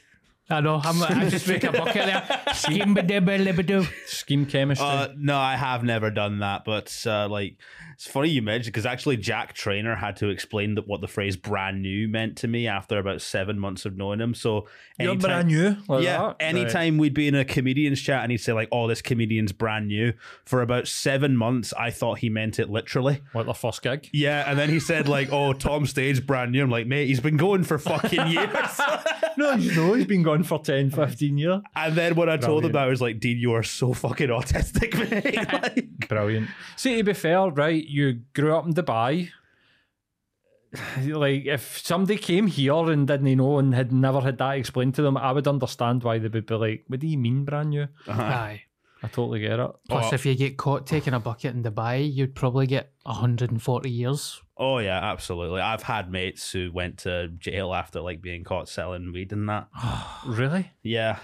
I know. I'm, I just make a bucket there. Scheme badibba Scheme chemistry. Uh, no, I have never done that, but uh, like it's funny you mentioned because actually Jack Trainer had to explain that what the phrase "brand new" meant to me after about seven months of knowing him. So You're brand new. Like yeah, that. anytime we'd be in a comedian's chat and he'd say like, "Oh, this comedian's brand new," for about seven months, I thought he meant it literally. Right. Like the first gig. Yeah, and then he said like, "Oh, Tom Stade brand new." I'm like, "Mate, he's been going for fucking years." No, you know, he's been gone for 10, 15 years. and then when I told him that, I was like, "Dean, you are so fucking autistic, mate." Like- Brilliant. See, to be fair, right, you grew up in Dubai. Like, if somebody came here and didn't know and had never had that explained to them, I would understand why they would be like, what do you mean, brand new? Uh-huh. Aye. I totally get it. Plus, Oh. if you get caught taking a bucket in Dubai, you'd probably get 140 years. Oh yeah, absolutely. I've had mates who went to jail after like being caught selling weed and that. Really? Yeah,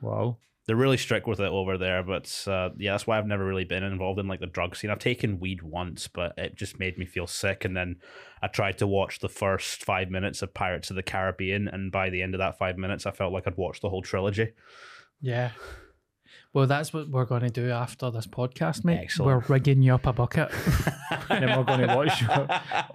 Wow. They're really strict with it over there. But uh, yeah, that's why I've never really been involved in like the drug scene. I've taken weed once, but it just made me feel sick. And then I tried to watch the first five minutes of Pirates of the Caribbean, and by the end of that five minutes, I felt like I'd watched the whole trilogy. Yeah. Well, that's what we're going to do after this podcast, mate. Excellent. We're rigging you up a bucket. And then we're going to watch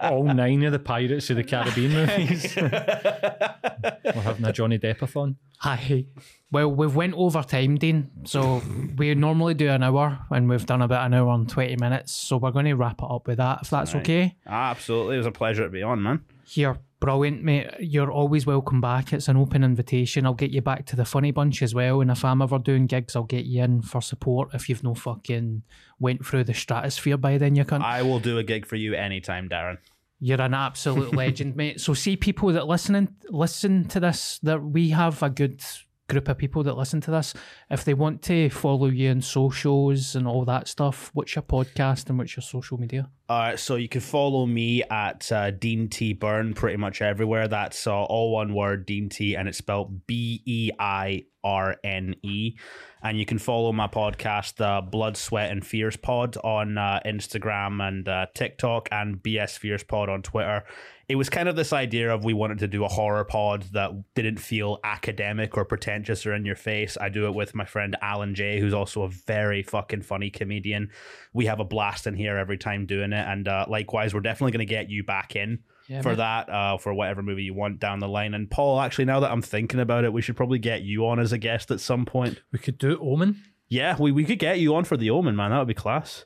all nine of the Pirates of the Caribbean movies. we're having a Johnny Deppathon. Hi. Well, we've went over time, Dean. So we normally do an hour, and we've done about an hour and 20 minutes. So we're going to wrap it up with that, if that's Right. okay. Ah, absolutely, it was a pleasure to be on, man. You're brilliant, mate. You're always welcome back. It's an open invitation. I'll get you back to the funny bunch as well. And if I'm ever doing gigs, I'll get you in for support. If you've no fucking went through the stratosphere by then, you can't. I will do a gig for you anytime, Darren. You're an absolute legend, mate. So see people that listening listen to this, that we have a good group of people that listen to this. If they want to follow you on socials and all that stuff, what's your podcast and what's your social media? All right, so you can follow me at uh, Dean T Beirne pretty much everywhere. That's uh, all one word, Dean T, and it's spelled B E I R N E. And you can follow my podcast, uh, Blood, Sweat, and Fears Pod, on uh, Instagram and uh, TikTok, and BS Fears Pod on Twitter. It was kind of this idea of we wanted to do a horror pod that didn't feel academic or pretentious or in your face. I do it with my friend Alan Jay, who's also a very fucking funny comedian. We have a blast in here every time doing it, and uh, likewise, we're definitely going to get you back in Yeah, for mate. that uh, for whatever movie you want down the line. And Paul, actually, now that I'm thinking about it, we should probably get you on as a guest at some point. We could do Omen. Yeah, we, we could get you on for The Omen, man. That would be class.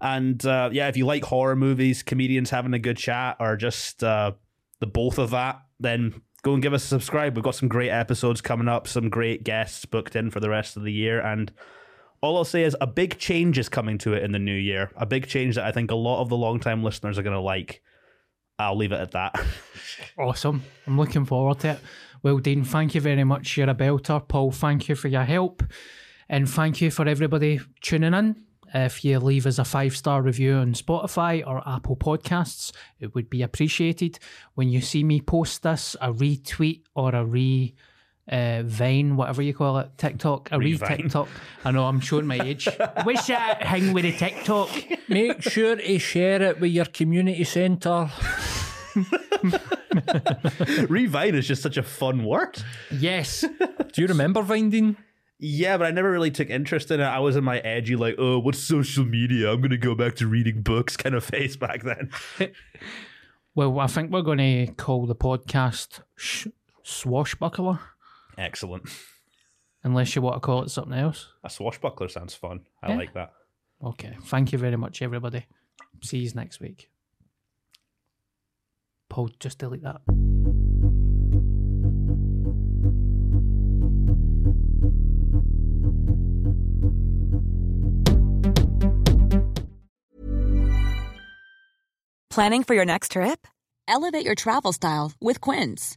And uh, yeah, if you like horror movies, comedians having a good chat, or just uh, the both of that, then go and give us a subscribe. We've got some great episodes coming up, some great guests booked in for the rest of the year. And all I'll say is a big change is coming to it in the new year. A big change that I think a lot of the long-time listeners are going to like. I'll leave it at that. Awesome. I'm looking forward to it. Well, Dean, thank you very much. You're a belter. Paul, thank you for your help. And thank you for everybody tuning in. If you leave us a five star review on Spotify or Apple Podcasts, it would be appreciated. When you see me post this, a retweet or a re uh, Vine, whatever you call it, TikTok, a re Re-Vine. TikTok. I know I'm showing my age. What's that thing with the TikTok? Make sure to share it with your community centre. Revine is just such a fun word. Yes. Do you remember Vinding? Yeah, but I never really took interest in it. I was in my edgy, like, oh, what's social media? I'm going to go back to reading books kind of face back then. Well, I think we're going to call the podcast sh- Swashbuckler, Excellent. unless you want to call it something else. A swashbuckler sounds fun. I Yeah. like that. Okay. Thank you very much, everybody. See you next week. Paul, just delete that. Planning for your next trip? Elevate your travel style with Quince.